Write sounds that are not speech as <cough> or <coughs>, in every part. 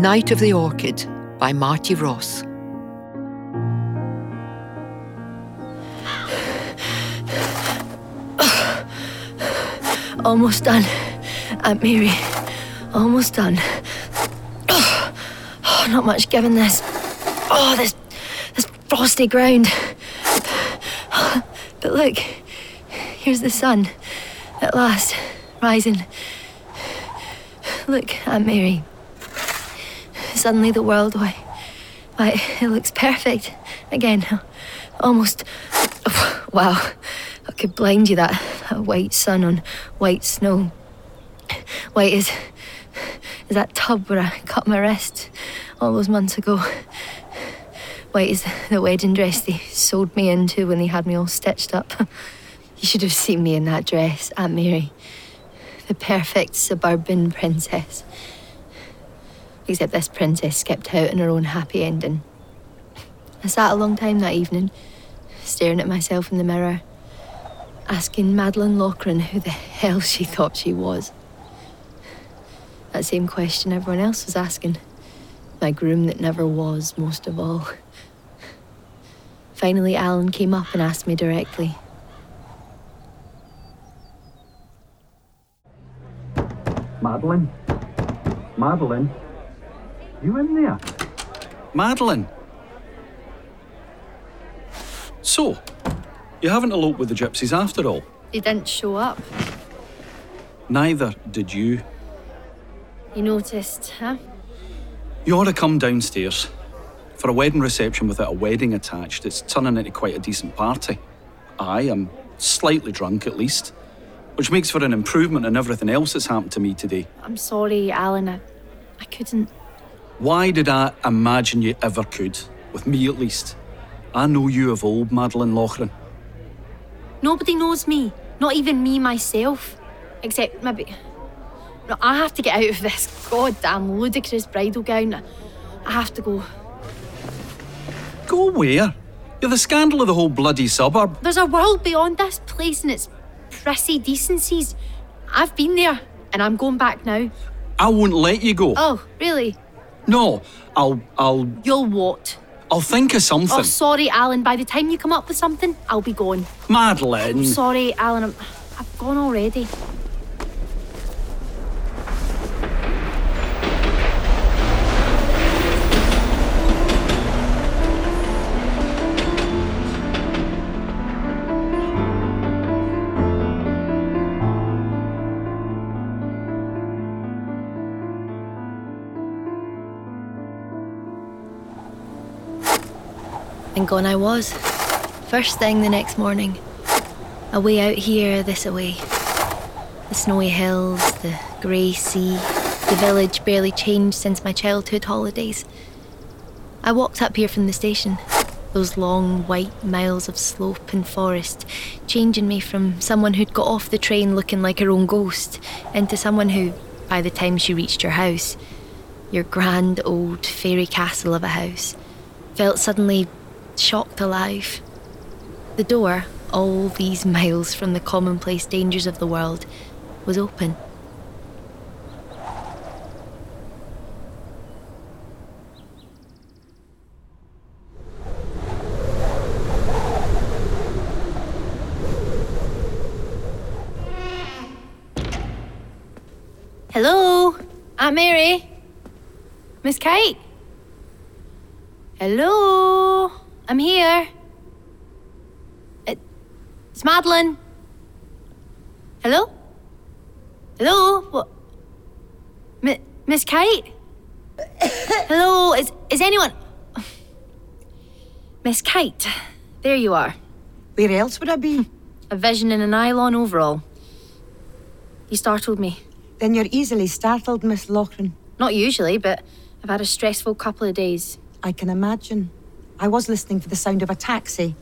Night of the Orchid by Marty Ross. <sighs> Almost done. Aunt Mary. Almost done. <sighs> Oh, not much given this. Oh, this this frosty ground. <sighs> But look, here's the sun. At last, rising. Look, Aunt Mary. Suddenly the world, why, why, it looks perfect again. Almost. Oh, wow. I could blind you that, that white sun on white snow. White is, is that tub where I cut my wrist all those months ago. White is the wedding dress they sewed me into when they had me all stitched up. You should have seen me in that dress, Aunt Mary. The perfect suburban princess. Except this princess skipped out in her own happy ending. I sat a long time that evening, staring at myself in the mirror, asking Madeline Loughran who the <laughs> hell she thought she was. That same question everyone else was asking. My groom that never was, most of all. Finally, Alan came up and asked me directly. Madeline? Madeleine? You in there? Madeline. So, you haven't eloped with the gypsies after all. They didn't show up. Neither did you. You noticed, huh? You ought to come downstairs. For a wedding reception without a wedding attached, it's turning into quite a decent party. I am slightly drunk at least, which makes for an improvement in everything else that's happened to me today. I'm sorry, Alan. I, I couldn't. Why did I imagine you ever could? With me at least. I know you of old, Madeline Loughran. Nobody knows me. Not even me myself. Except maybe. No, I have to get out of this goddamn ludicrous bridal gown. I have to go. Go where? You're the scandal of the whole bloody suburb. There's a world beyond this place and its prissy decencies. I've been there, and I'm going back now. I won't let you go. Oh, really? No, I'll, I'll, You'll what? I'll think of something. Oh, sorry, Alan. By the time you come up with something, I'll be gone. Madeleine. Oh, sorry, Alan. I'm, I've gone already. And gone I was. First thing the next morning. Away out here, this away. The snowy hills, the grey sea, the village barely changed since my childhood holidays. I walked up here from the station. Those long white miles of slope and forest, changing me from someone who'd got off the train looking like her own ghost into someone who, by the time she reached your house, your grand old fairy castle of a house, felt suddenly shocked alive. The door, all these <laughs> miles from the commonplace dangers of the world, was open. Hello, Aunt Mary. Miss Kate. Hello, I'm here. Uh, it's Madeline. Hello? Hello? What? Mi- Miss Kate? <coughs> Hello? Is, is anyone. Miss Kate, there you are. Where else would I be? A vision in a nylon overall. You startled me. Then you're easily startled, Miss Loughran. Not usually, but I've had a stressful couple of days. I can imagine. I was listening for the sound of a taxi.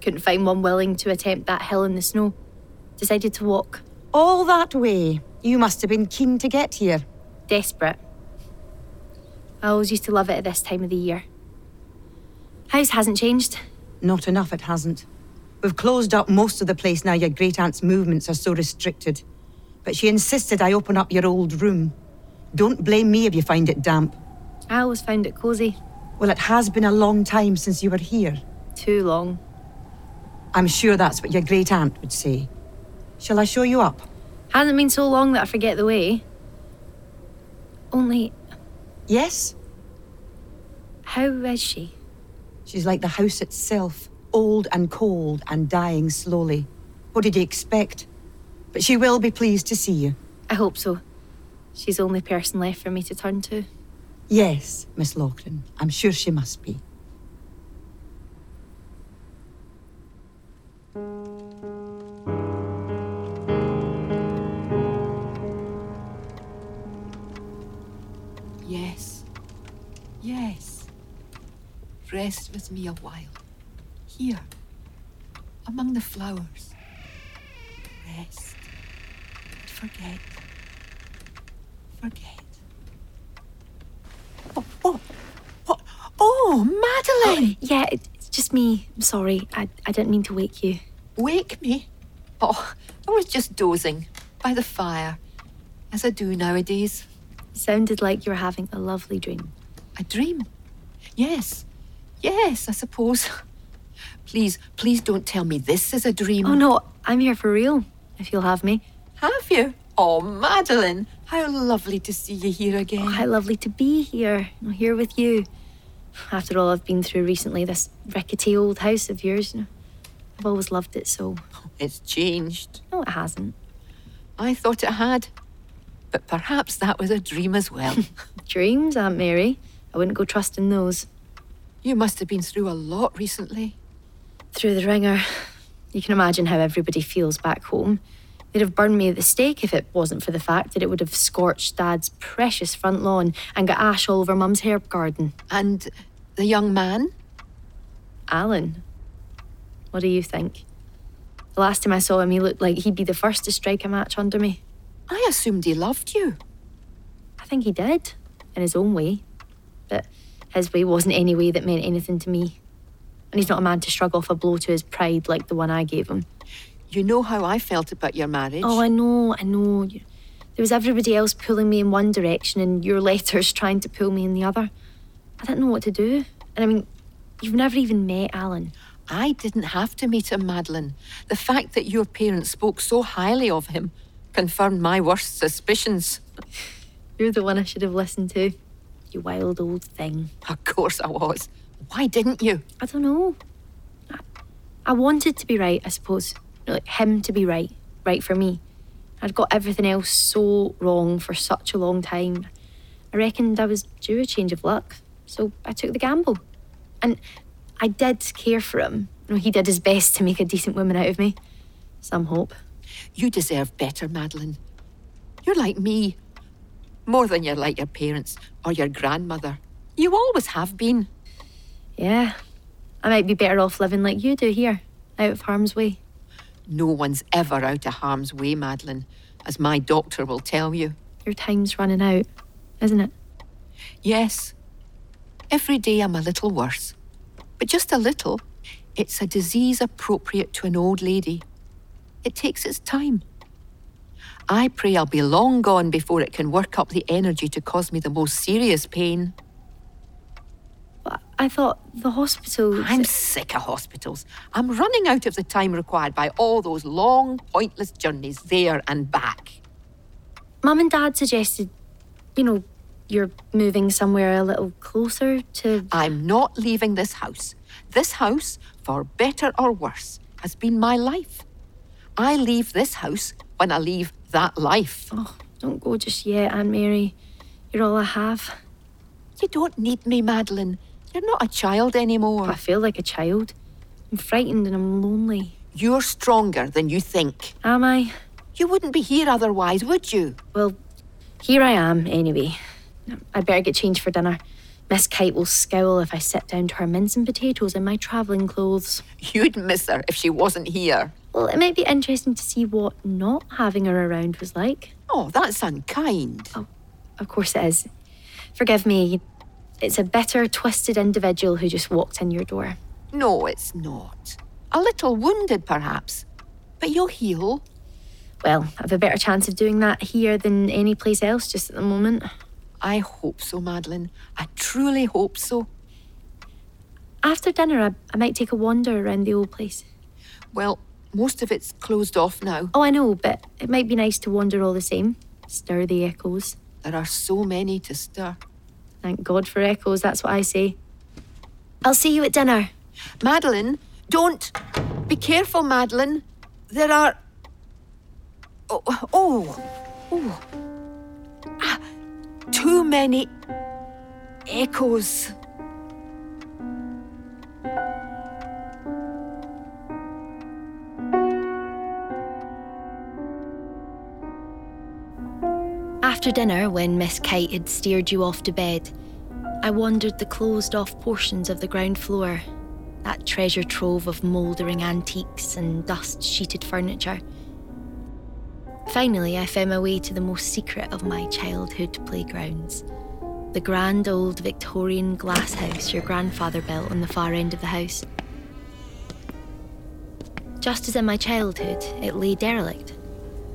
Couldn't find one willing to attempt that hill in the snow. Decided to walk. All that way. You must have been keen to get here. Desperate. I always used to love it at this time of the year. House hasn't changed. Not enough, it hasn't. We've closed up most of the place now your great aunt's movements are so restricted. But she insisted I open up your old room. Don't blame me if you find it damp. I always found it cosy. Well, it has been a long time since you were here. Too long. I'm sure that's what your great aunt would say. Shall I show you up? Hasn't been so long that I forget the way. Only, Yes? how is she? She's like the house itself, old and cold and dying slowly. What did you expect? But she will be pleased to see you. I hope so. She's the only person left for me to turn to. Yes, Miss Loughran. I'm sure she must be. Yes. Yes. Rest with me a while. Here. Among the flowers. Rest. Forget. Forget. Oh, oh, oh, oh Madeline! Oh, yeah, it's just me. I'm sorry. I, I didn't mean to wake you. Wake me? Oh, I was just dozing by the fire, as I do nowadays. sounded like you were having a lovely dream. A dream? Yes. Yes, I suppose. Please, please don't tell me this is a dream. Oh no, I'm here for real, if you'll have me. Have you? Oh, Madeline, how lovely to see you here again. Oh, how lovely to be here. I'm here with you. After all I've been through recently, this rickety old house of yours, you know, I've always loved it so. <laughs> It's changed. No, it hasn't. I thought it had. But perhaps that was a dream as well. <laughs> Dreams, Aunt Mary. I wouldn't go trusting those. you must have been through a lot recently. Through the ringer. You can imagine how everybody feels back home. They'd have burned me at the stake if it wasn't for the fact that it would have scorched Dad's precious front lawn and got ash all over Mum's herb garden. And the young man? Alan, what do you think? The last time I saw him, he looked like he'd be the first to strike a match under me. I assumed he loved you. I think he did, in his own way. But his way wasn't any way that meant anything to me. And he's not a man to shrug off a blow to his pride like the one I gave him. You know how I felt about your marriage. Oh, I know, I know. There was everybody else pulling me in one direction and your <laughs> letters trying to pull me in the other. I didn't know what to do. And I mean, you've never even met Alan. I didn't have to meet him, Madeline. The fact that your parents spoke so highly of him confirmed my worst suspicions. <laughs> You're the one I should have listened to. You wild old thing. Of course I was. Why didn't you? I don't know. I, I wanted to be right, I suppose. Like him to be right, right for me. I'd got everything else so wrong for such a long time. I reckoned I was due a change of luck, so I took the gamble. And I did care for him. You know, he did his best to make a decent woman out of me. Some hope. You deserve better, Madeline. You're like me. More than you're like your parents or your grandmother. You always have been. Yeah, I might be better off living like you do here, out of harm's way. No one's ever out of harm's way, Madeline, as my doctor will tell you. Your time's running out, isn't it? Yes. Every day I'm a little worse. But just a little. It's a disease appropriate to an old lady. It takes its time. I pray I'll be long gone before it can work up the energy to cause me the most serious pain. I thought the hospital. I'm sick of hospitals. I'm running out of the time required by all those long, pointless journeys there and back. Mum and Dad suggested, you know, you're moving somewhere a little closer to. I'm not leaving this house. This house, for better or worse, has been my life. I leave this house when I leave that life. Oh, don't go just yet, Aunt Mary. You're all I have. You don't need me, Madeline. You're not a child anymore. I feel like a child. I'm frightened and I'm lonely. You're stronger than you think. Am I? You wouldn't be here otherwise, would you? Well, here I am anyway. I'd better get changed for dinner. Miss Kite will scowl if I sit down to her mince and potatoes in my travelling clothes. You'd miss her if she wasn't here. Well, it might be interesting to see what not having her around was like. Oh, that's unkind. Oh, Of course it is. Forgive me. It's a bitter, twisted individual who just walked in your door. No, it's not. A little wounded, perhaps. But you'll heal. Well, I've a better chance of doing that here than any place else just at the moment. I hope so, Madeline. I truly hope so. After dinner, I, I might take a wander around the old place. Well, most of it's closed off now. Oh, I know, but it might be nice to wander all the same. Stir the echoes. There are so many to stir. Thank God for echoes, that's what I say. I'll see you at dinner. Madeline, don't. Be careful, Madeline. There are. Oh, oh, oh. Ah, too many echoes. After dinner, when Miss Kite had steered you off to bed, I wandered the closed off portions of the ground floor, that treasure trove of mouldering antiques and dust sheeted furniture. Finally, I found my way to the most secret of my childhood playgrounds the grand old Victorian glass house your grandfather built on the far end of the house. Just as in my childhood, it lay derelict,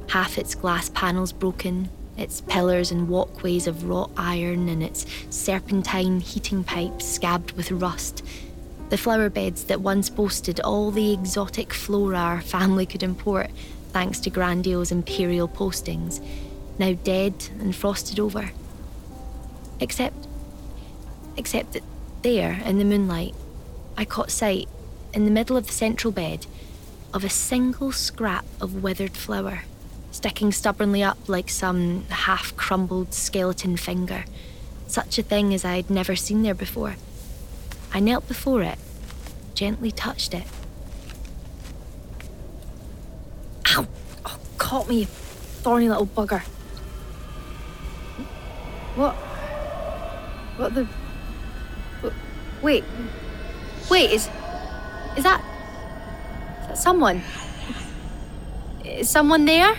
half its glass panels broken, its pillars and walkways of wrought iron, and its serpentine heating pipes scabbed with rust. The flower beds that once boasted all the exotic flora our family could import, thanks to grandiose imperial postings, now dead and frosted over. Except. except that there, in the moonlight, I caught sight, in the middle of the central bed, of a single scrap of withered flower sticking stubbornly up like some half crumbled skeleton finger. Such a thing as I'd never seen there before. I knelt before it, gently touched it. Ow! Oh, caught me, thorny little bugger. What? What the. Wait. Wait, is. Is that. Is that someone? Is someone there?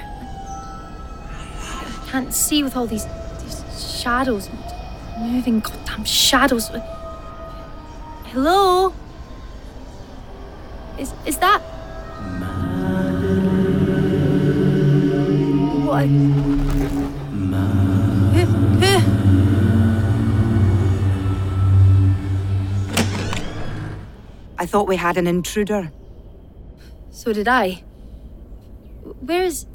Can't see with all these these shadows, moving goddamn shadows. Hello? Is is that? What? Who, who? I thought we had an intruder. So did I. Where's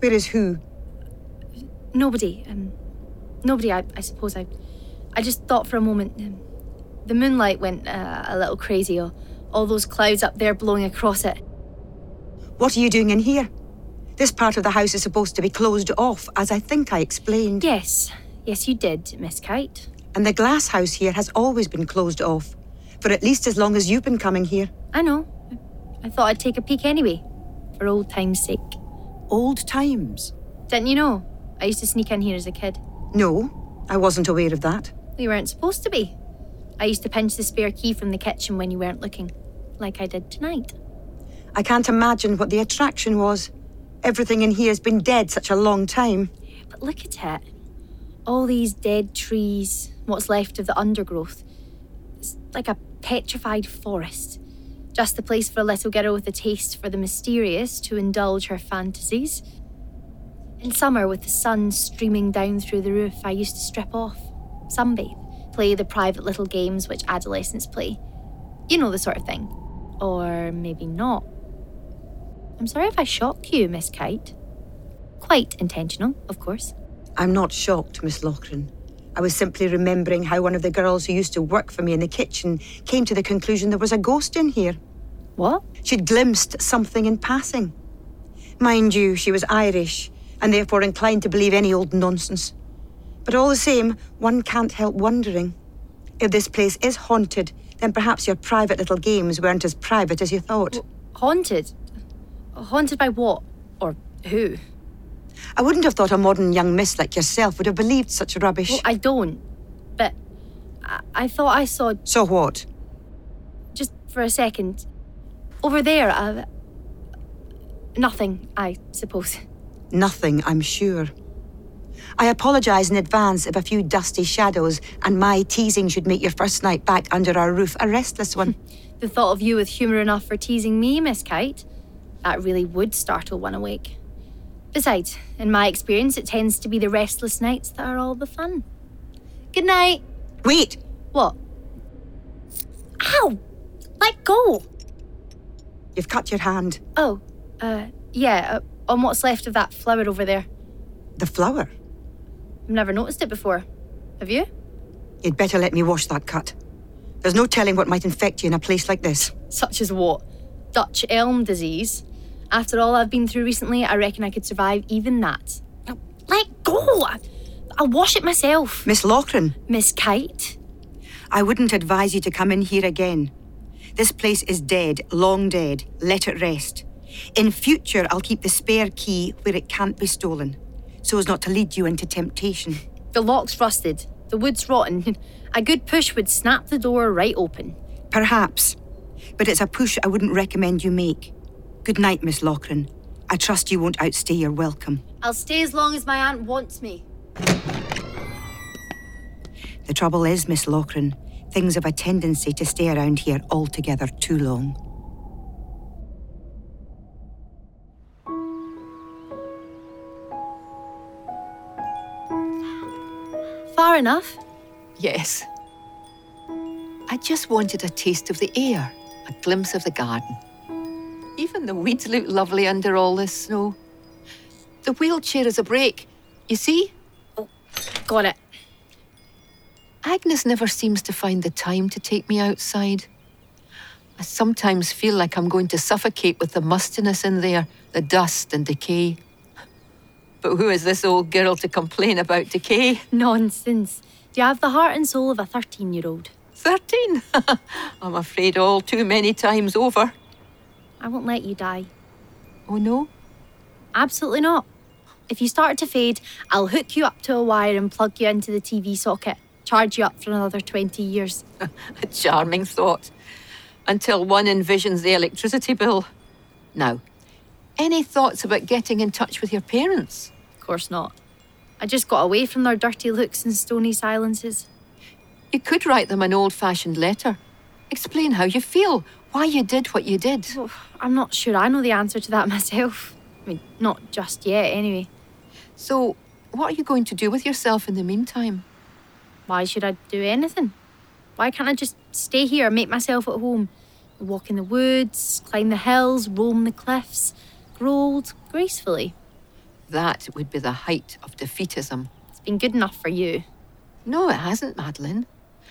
Where is who? Nobody? Um, nobody. I, I suppose. I, I just thought for a moment. Um, the moonlight went uh, a little crazy. All, all those clouds up there blowing across it. What are you doing in here? This part of the house is supposed to be closed off, as I think I explained. Yes, yes, you did, Miss Kite. And the glass house here has always been closed off, for at least as long as you've been coming here. I know. I thought I'd take a peek anyway, for old time's sake. Old times. Didn't you know? I used to sneak in here as a kid. No, I wasn't aware of that. We weren't supposed to be. I used to pinch the spare key from the kitchen when you weren't looking, like I did tonight. I can't imagine what the attraction was. Everything in here has been dead such a long time. But look at it. All these dead trees, what's left of the undergrowth. It's like a petrified forest. Just the place for a little girl with a taste for the mysterious to indulge her fantasies. In summer, with the sun streaming down through the roof, I used to strip off, sunbathe, play the private little games which adolescents play. You know the sort of thing. Or maybe not. I'm sorry if I shock you, Miss Kite. Quite intentional, of course. I'm not shocked, Miss Loughran. I was simply remembering how one of the girls who used to work for me in the kitchen came to the conclusion there was a ghost in here. What? She'd glimpsed something in passing. Mind you, she was Irish and therefore inclined to believe any old nonsense. But all the same, one can't help wondering. If this place is haunted, then perhaps your private little games weren't as private as you thought. Haunted? Haunted by what? Or who? I wouldn't have thought a modern young miss like yourself would have believed such rubbish. Well, I don't. But I, I thought I saw so what? just for a second. Over there, uh, nothing, I suppose. Nothing, I'm sure. I apologise in advance if a few dusty shadows and my teasing should make your first night back under our roof a restless one. <laughs> The thought of you with humour enough for teasing me, Miss Kite, that really would startle one awake. Besides, in my experience, it tends to be the restless nights that are all the fun. Good night. Wait! What? Ow! Let go! You've cut your hand. Oh, uh, yeah, uh, on what's left of that flower over there. The flower. I've never noticed it before. Have you? You'd better let me wash that cut. There's no telling what might infect you in a place like this. Such as what? Dutch elm disease? After all I've been through recently, I reckon I could survive even that. Now, let go! I- I'll wash it myself. Miss Loughran, Miss Kite? I wouldn't advise you to come in here again. This place is dead, long dead. Let it rest. In future, I'll keep the spare key where it can't be stolen, so as not to lead you into temptation. The lock's rusted. The wood's rotten. <laughs> A good push would snap the door right open. Perhaps, but it's a push I wouldn't recommend you make. Good night, Miss Loughran. I trust you won't outstay your welcome. I'll stay as long as my aunt wants me. The trouble is, Miss Loughran, things have a tendency to stay around here altogether too long. Far enough. Yes. I just wanted a taste of the air, a glimpse of the garden. Even the weeds look lovely under all this snow. The wheelchair is a break. You see? Oh, Got it. Agnes never seems to find the time to take me outside. I sometimes feel like I'm going to suffocate with the mustiness in there, the dust and decay. But who is this old girl to complain about decay? Nonsense. Do you have the heart and soul of a 13 year old? Thirteen? I'm afraid all too many times over. I won't let you die. Oh no? Absolutely not. If you start to fade, I'll hook you up to a wire and plug you into the TV socket. Charge you up for another 20 years. <laughs> A charming thought. Until one envisions the electricity bill. Now, any thoughts about getting in touch with your parents? Of course not. I just got away from their dirty looks and stony silences. You could write them an old fashioned letter. Explain how you feel, why you did what you did. Oh, I'm not sure I know the answer to that <laughs> myself. I mean, not just yet, anyway. So, what are you going to do with yourself in the meantime? Why should I do anything? Why can't I just stay here, make myself at home? Walk in the woods, climb the hills, roam the cliffs, old gracefully. That would be the height of defeatism. It's been good enough for you. No, it hasn't, Madeline.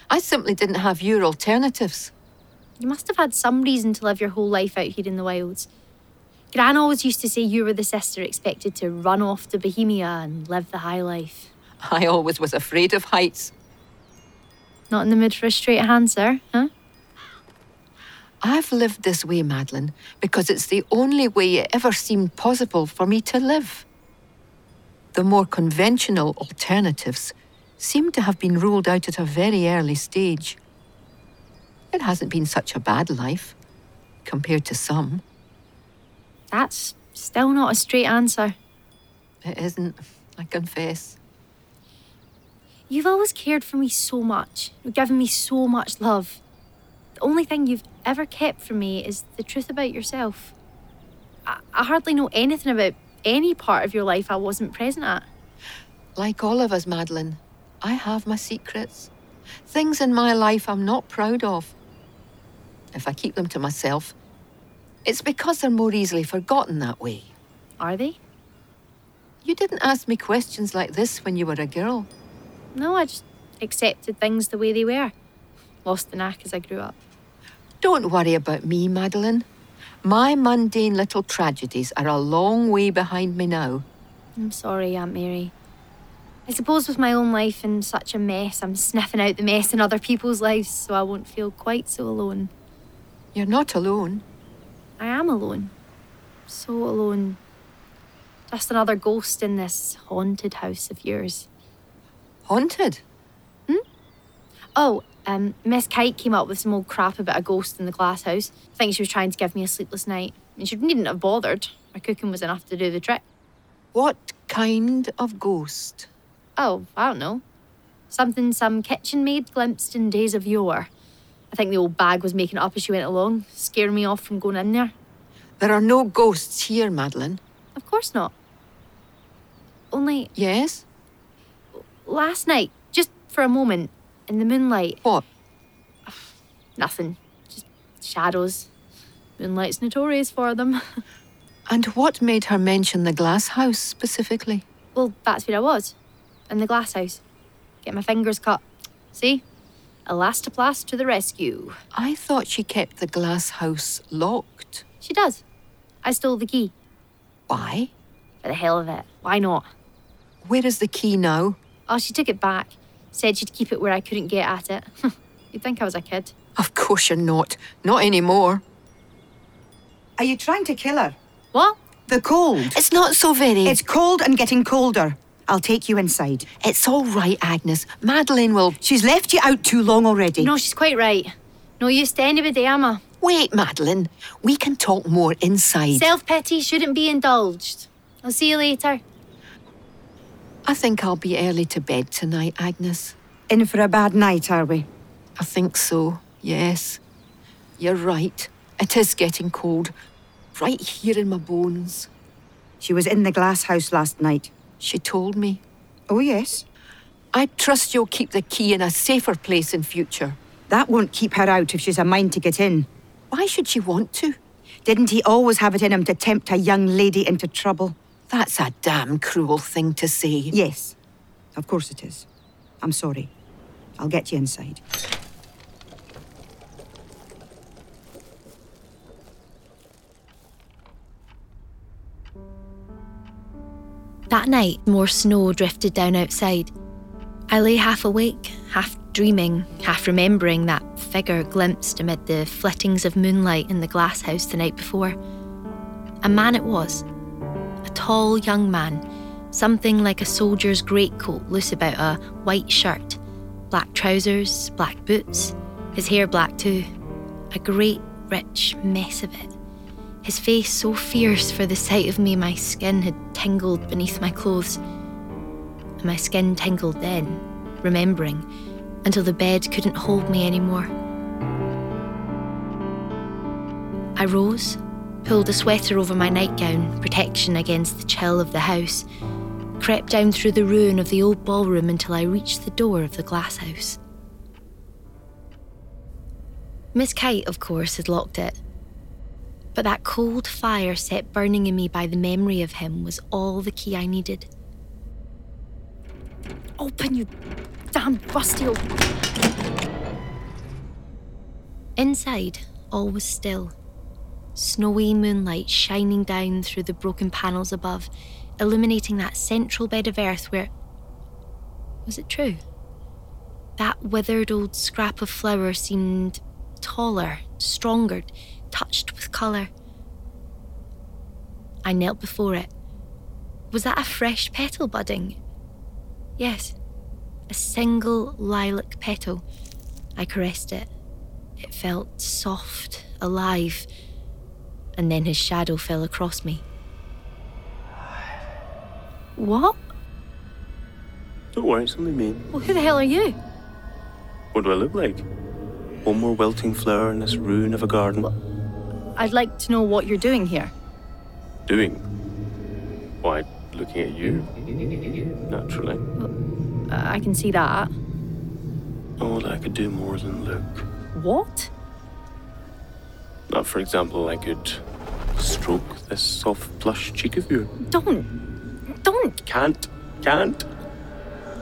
I simply didn't have your alternatives. You must have had some reason to live your whole life out here in the wilds. Gran always used to say you were the sister expected to run off to Bohemia and live the high life. I always was afraid of heights. Not in the mood for a straight answer, huh? I've lived this way, Madeline, because it's the only way it ever seemed possible for me to live. The more conventional alternatives seem to have been ruled out at a very early stage. It hasn't been such a bad life, compared to some. That's still not a straight answer. It isn't, I confess. You've always cared for me so much. You've given me so much love. The only thing you've ever kept from me is the truth about yourself. I, I hardly know anything about any part of your life I wasn't present at. Like all of us, Madeline, I have my secrets. Things in my life I'm not proud of. If I keep them to myself, it's because they're more easily forgotten that way. Are they? You didn't ask me questions like this when you were a girl. No, I just accepted things the way they were. Lost the knack as I grew up. Don't worry about me, Madeline. My mundane little tragedies are a long way behind me now. I'm sorry, Aunt Mary. I suppose with my own life in such a mess, I'm sniffing out the mess in other people's lives so I won't feel quite so alone. You're not alone. I am alone. So alone. Just another ghost in this haunted house of yours. Haunted? Hmm? Oh, um, Miss Kite came up with some old crap about a ghost in the glass house. I think she was trying to give me a sleepless night. And she needn't have bothered. My cooking was enough to do the trick. What kind of ghost? Oh, I don't know. Something some kitchen maid glimpsed in days of yore. I think the old bag was making it up as she went along, scaring me off from going in there. There are no ghosts here, Madeline. Of course not. Only Yes? last night, just for a moment, in the moonlight, What? <sighs> nothing. Just shadows. Moonlight's notorious for them. <laughs> And what made her mention the glass house specifically? well, that's where I was. In the glass house. Get my fingers cut. See? Elastoplast to the rescue. I thought she kept the glass house locked. She does. I stole the key. Why? For the hell of it. Why not? Where is the key now? Oh, she took it back. Said she'd keep it where I couldn't get at it. <laughs> You'd think I was a kid. Of course you're not. Not anymore. Are you trying to kill her? What? The cold. It's not so very. It's cold and getting colder. I'll take you inside. It's all right, Agnes. Madeline will. She's left you out too long already. No, she's quite right. No use to anybody, Emma. Wait, Madeline. We can talk more inside. Self pity shouldn't be indulged. I'll see you later. I think I'll be early to bed tonight, Agnes. In for a bad night, are we? I think so, yes. You're right. It is getting cold. Right here in my bones. She was in the glass house last night. She told me. Oh, yes. I trust you'll keep the key in a safer place in future. That won't keep her out if she's a mind to get in. Why should she want to? Didn't he always have it in him to tempt a young lady into trouble? That's a damn cruel thing to say. Yes. Of course it is. I'm sorry. I'll get you inside. That night, more snow drifted down outside. I lay half awake, half dreaming, half remembering that figure glimpsed amid the flittings of moonlight in the glass house the night before. A man it was. Tall young man, something like a soldier's greatcoat loose about a white shirt, black trousers, black boots, his hair black too. A great, rich mess of it. His face so fierce for the sight of me, my skin had tingled beneath my clothes. And my skin tingled then, remembering, until the bed couldn't hold me anymore. I rose, pulled a sweater over my nightgown, protection against the chill of the house, crept down through the ruin of the old ballroom until I reached the door of the glass house. Miss Kite, of course, had locked it. But that cold fire set burning in me by the memory of him was all the key I needed. Open, you damn rusty old. Inside, all was still. Snowy moonlight shining down through the broken panels above, illuminating that central bed of earth where. Was it true? That withered old scrap of flower seemed taller, stronger, touched with colour. I knelt before it. Was that a fresh petal budding? Yes, a single lilac petal. I caressed it. It felt soft, alive, and then his shadow fell across me. What? Don't worry, it's only me. Well, who the hell are you? What do I look like? One more wilting flower in this ruin of a garden. I'd like to know what you're doing here. Doing? Why, looking at you. Naturally. Uh, I can see that. Oh, I could do more than look. What? Now, for example, I could stroke this soft plush cheek of yours. Don't. Don't. Can't. Can't.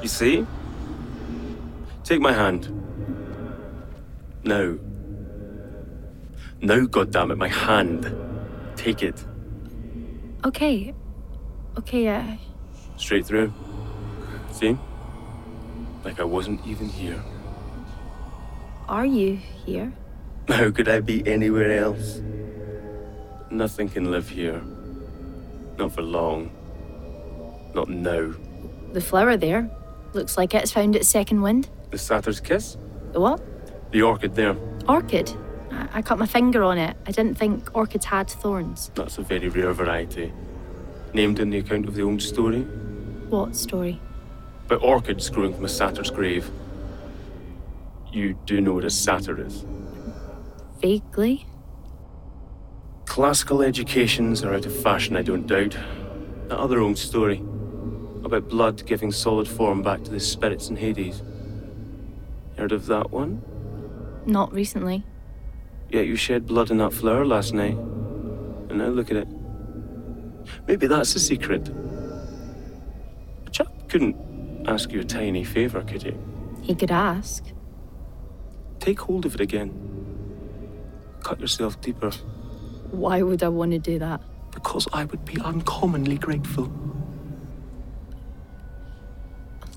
You see? Take my hand. Now. Now, goddammit, my hand. Take it. Okay. Okay, uh, Straight through. See? Like I wasn't even here. are you here? How could I be anywhere else? Nothing can live here. Not for long. Not now. The flower there. Looks like it's found its second wind. The satyr's kiss? The what? The orchid there. Orchid. I, I cut my finger on it. I didn't think orchids had thorns. That's a very rare variety. Named in the account of the old story. What story? But orchids growing from a satyr's grave. You do know what a satyr is. Vaguely. Classical educations are out of fashion, I don't doubt. That other old story. About blood giving solid form back to the spirits in Hades. Heard of that one? Not recently. Yet you shed blood in that flower last night. And now look at it. Maybe that's the secret. A chap couldn't ask you a tiny favour, could he? He could ask. Take hold of it again. Cut yourself deeper. Why would I want to do that? Because I would be uncommonly grateful.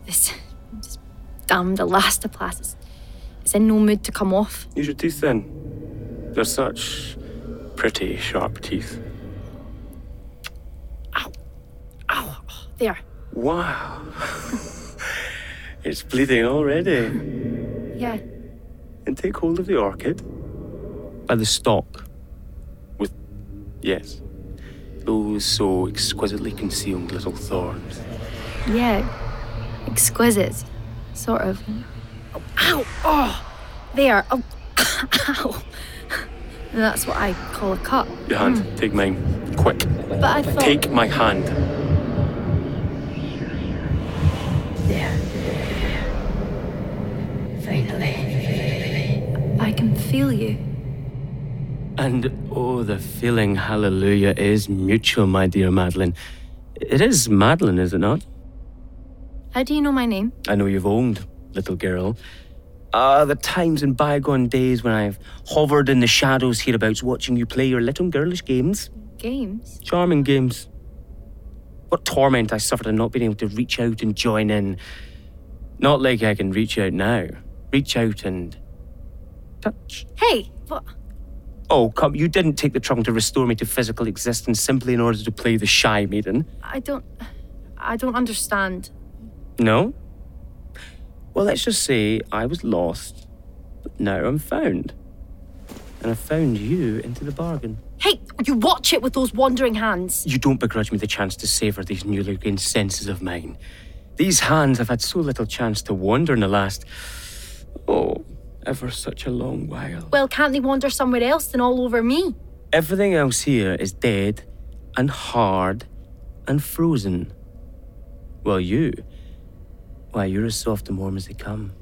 This, this damned elastoplast is, is in no mood to come off. Use your teeth then. They're such pretty sharp teeth. Ow. Ow. There. Wow. it's bleeding already. Yeah. And take hold of the orchid. By the stalk. Yes, those so exquisitely concealed little thorns. Yeah. Exquisite. Sort of. Oh, ow. Oh. There. Oh. <coughs> Ow. That's what I call a cut. Your hand, mm. take mine. Quick. But I thought. Take my hand. There. Finally. I can feel you. And oh, the feeling, hallelujah, is mutual, my dear Madeline. It is Madeline, is it not? How do you know my name? I know you've owned, little girl. Ah, the times in bygone days when I've hovered in the shadows hereabouts watching you play your little girlish games. Games? Charming games. What torment I suffered in not being able to reach out and join in. Not like I can reach out now. Reach out and touch. Hey! What? Oh, come, you didn't take the trouble to restore me to physical existence simply in order to play the shy maiden. I don't. I don't understand. No? Well, let's just say I was lost, but now I'm found. And I found you into the bargain. Hey! You watch it with those wandering hands. You don't begrudge me the chance to savour these newly gained senses of mine. These hands have had so little chance to wander in the last. Oh, ever such a long while. Well, can't they wander somewhere else than all over me? Everything else here is dead and hard and frozen. Well, you. Why, you're as soft and warm as they come.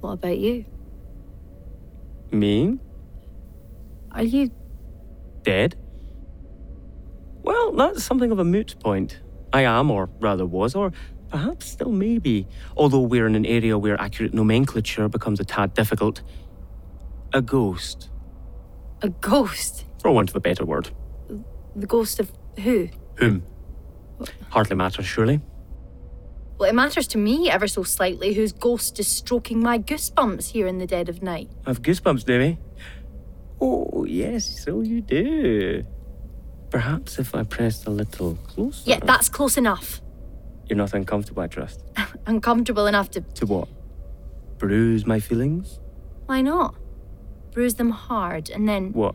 What about you? Me? Are you. Dead? Well, that's something of a moot point. I am, or rather was, or perhaps still maybe, although we're in an area where accurate nomenclature becomes a tad difficult. A ghost, a ghost? for want of a better word. The ghost of who? Whom? Hardly matters, surely. Well, it matters to me ever so slightly whose ghost is stroking my goosebumps here in the dead of night. I've goosebumps, Davy. Oh, yes, so you do. Perhaps if I pressed a little closer. Yeah, that's close enough. You're not uncomfortable, I trust. <laughs> Uncomfortable enough to. To what? Bruise my feelings? Why not? Bruise them hard and then. What?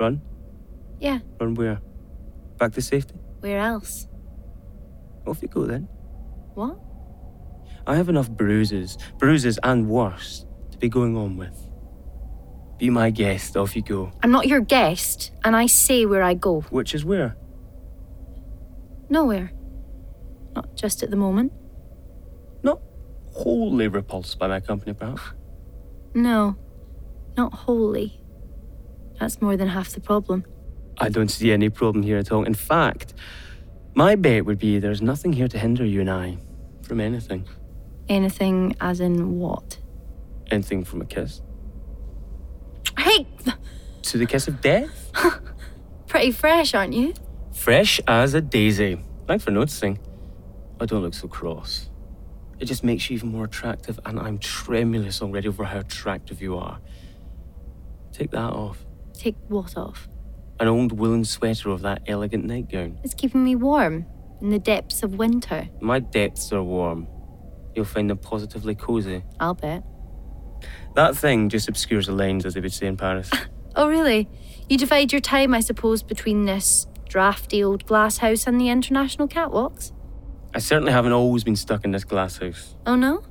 Run? Yeah, Run where? Back to safety? where else? Off you go then. What? I have enough bruises, bruises and worse, to be going on with. Be my guest, off you go. I'm not your guest, and I say where I go. Which is where? Nowhere. Not just at the moment. Not wholly repulsed by my company, perhaps. <sighs> No, not wholly. That's more than half the problem. I don't see any problem here at all. In fact, my bet would be there's nothing here to hinder you and I from anything. Anything as in what? Anything from a kiss. Hey! To the kiss of death? <laughs> Pretty fresh, aren't you? Fresh as a daisy. Thanks for noticing. I don't look so cross. It just makes you even more attractive, and I'm tremulous already over how attractive you are. Take that off. Take what off? An old woolen sweater of that elegant nightgown. It's keeping me warm in the depths of winter. My depths are warm. You'll find them positively cozy. I'll bet. That thing just obscures the lines, as they would say in Paris. <laughs> Oh, really? You divide your time, I suppose, between this drafty old glass house and the international catwalks? I certainly haven't always been stuck in this glass house. Oh, no?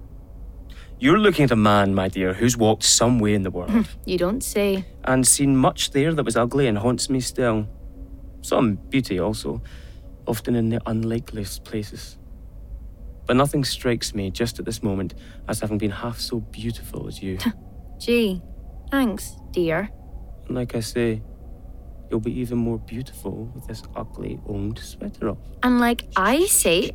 You're looking at a man, my dear, who's walked some way in the world hmm, You don't say. and seen much there that was ugly and haunts me still. Some beauty also. often in the unlikeliest places. But nothing strikes me just at this moment as having been half so beautiful as you. <laughs> Gee, thanks, dear. and like I say, you'll be even more beautiful with this ugly old sweater off. And like I say,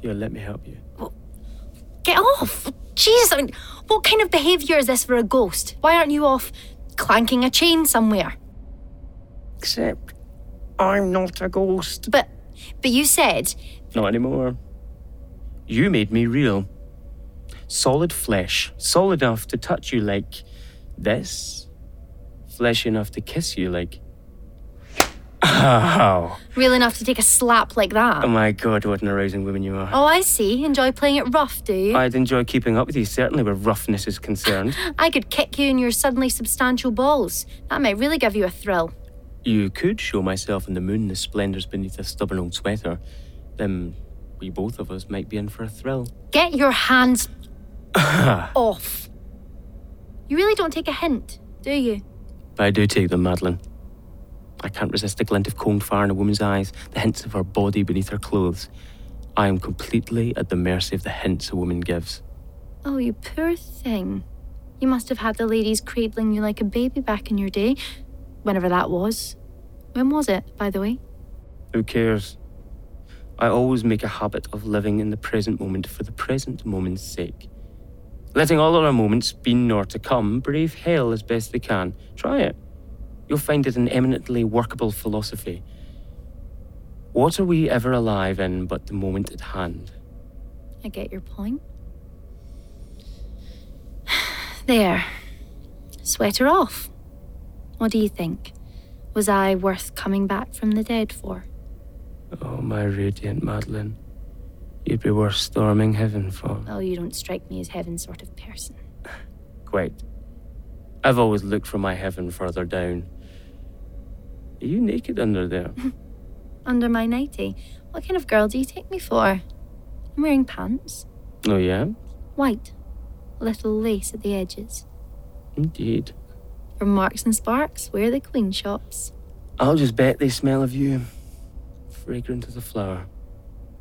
Here, let me help you. get off! Jesus, I mean, what kind of behaviour is this for a ghost? Why aren't you off clanking a chain somewhere? Except, I'm not a ghost. But, but you said Not anymore. You made me real. Solid flesh, solid enough to touch you like this, flesh enough to kiss you like. Ow. real enough to take a slap like that. Oh my god, what an arousing woman you are. Oh, I see. Enjoy playing it rough, do you? I'd enjoy keeping up with you, certainly where roughness is concerned. <gasps> I could kick you in your suddenly substantial balls. That might really give you a thrill. you could show myself in the moon the splendours beneath a stubborn old sweater. Then we both of us might be in for a thrill. Get your hands <laughs> off. You really don't take a hint, do you? But I do take them, Madeline. I can't resist the glint of cold fire in a woman's eyes, the hints of her body beneath her clothes. I am completely at the mercy of the hints a woman gives. Oh, you poor thing. You must have had the ladies cradling you like a baby back in your day, whenever that was. When was it, by the way? Who cares? I always make a habit of living in the present moment for the present moment's sake. Letting all other moments, be nor to come, brave hell as best they can. Try it. You'll find it an eminently workable philosophy. What are we ever alive in but the moment at hand? I get your point. <sighs> There. Sweater off. What do you think? Was I worth coming back from the dead for? Oh, my radiant Madeline. You'd be worth storming heaven for. Well, you don't strike me as heaven sort of person. <sighs> Quite. I've always looked for my heaven further down. Are you naked under there? <laughs> Under my nightie, what kind of girl do you take me for? I'm wearing pants. oh, yeah? White. Little lace at the edges. Indeed. From Marks and Sparks, where the queen shops. I'll just bet they smell of you. Fragrant as a flower.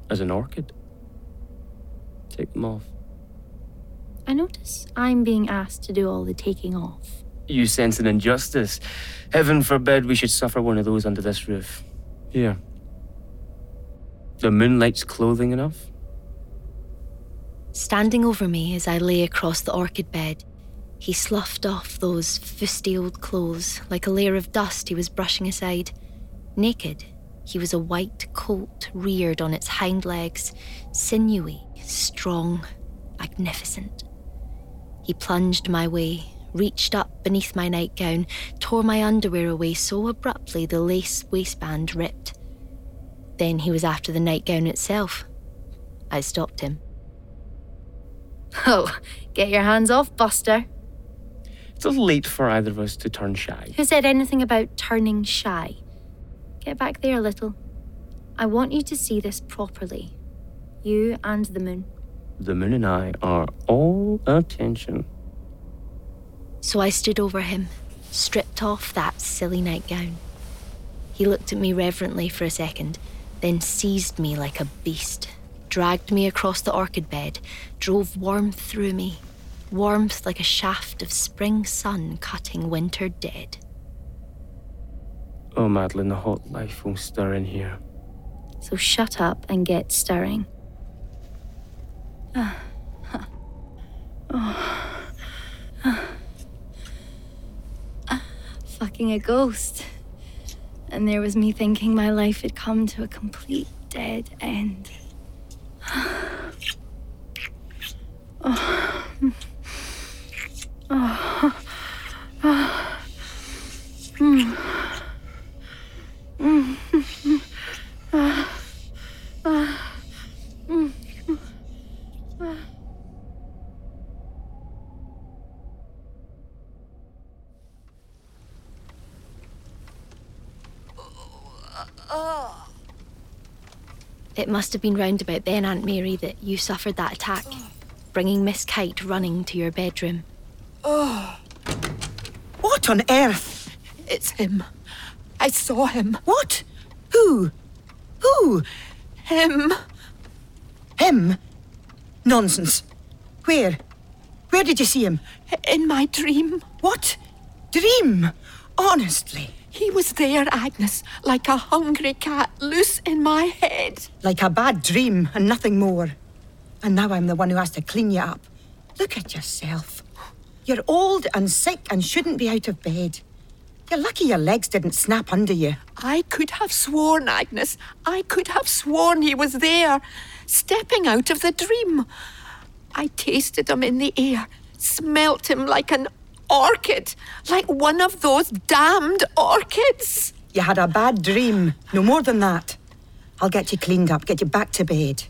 As an orchid. Take them off. I notice I'm being asked to do all the taking off. You sense an injustice. Heaven forbid we should suffer one of those under this roof. Here. The moonlight's clothing enough? Standing over me as I lay across the orchid bed, he sloughed off those fusty old clothes like a layer of dust he was brushing aside. Naked, he was a white colt reared on its hind legs, sinewy, strong, magnificent. He plunged my way, reached up beneath my nightgown, tore my underwear away so abruptly the lace waistband ripped. Then he was after the nightgown itself. I stopped him. Oh, get your hands off, Buster. It's a little late for either of us to turn shy. Who said anything about turning shy? Get back there a little. I want you to see this properly. You and the moon. The moon and I are all attention. So I stood over him, stripped off that silly nightgown. He looked at me reverently for a second, then seized me like a beast, dragged me across the orchid bed, drove warmth through me, warmth like a shaft of spring sun cutting winter dead. Oh, Madeline, the hot life won't stir in here. So shut up and get stirring. Fucking a ghost. And there was me thinking my life had come to a complete dead end. It must have been round about then, Aunt Mary, that you suffered that attack, bringing Miss Kite running to your bedroom. Oh, what on earth? It's him. I saw him. What? Who? Who? Him. Him? Nonsense. Where? Where did you see him? In my dream. What? Dream? Honestly? He was there, Agnes, like a hungry cat loose in my head. Like a bad dream and nothing more. And now I'm the one who has to clean you up. Look at yourself. You're old and sick and shouldn't be out of bed. You're lucky your legs didn't snap under you. I could have sworn, Agnes, I could have sworn he was there, stepping out of the dream. I tasted him in the air, smelt him like an orchid, like one of those damned orchids. You had a bad dream, no more than that. I'll get you cleaned up, get you back to bed.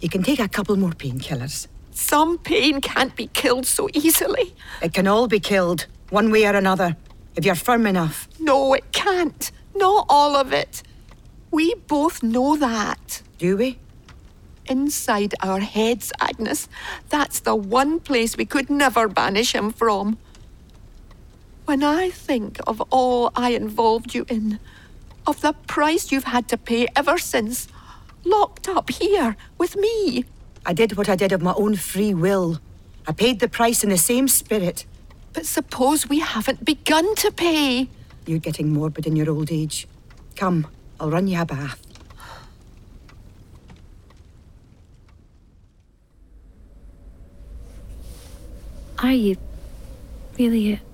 You can take a couple more painkillers. Some pain can't be killed so easily. It can all be killed, one way or another, if you're firm enough. No, it can't. Not all of it. We both know that. Do we? Inside our heads, Agnes. That's the one place we could never banish him from. When I think of all I involved you in, of the price you've had to pay ever since, locked up here with me. I did what I did of my own free will. I paid the price in the same spirit. But suppose we haven't begun to pay. You're getting morbid in your old age. Come, I'll run you a bath. Are you really a-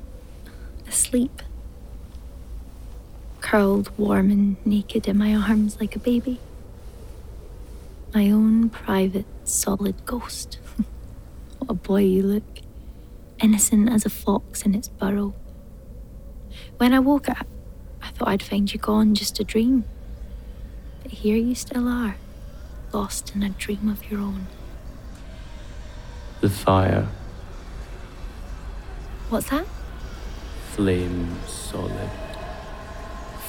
asleep? Curled warm and naked in my arms like a baby? My own private, solid ghost. <laughs> what a boy you look. Innocent as a fox in its burrow. When I woke up, I thought I'd find you gone, just a dream. But here you still are, lost in a dream of your own. The fire, What's that? Flame solid,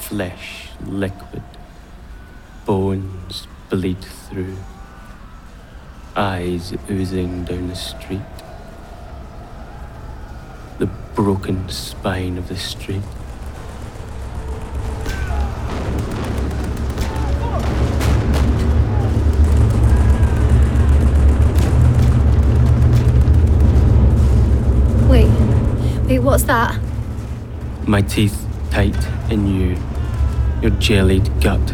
flesh liquid, bones bleed through, eyes oozing down the street, the broken spine of the street. Wait, wait, what's that? My teeth tight in you, your jellied gut.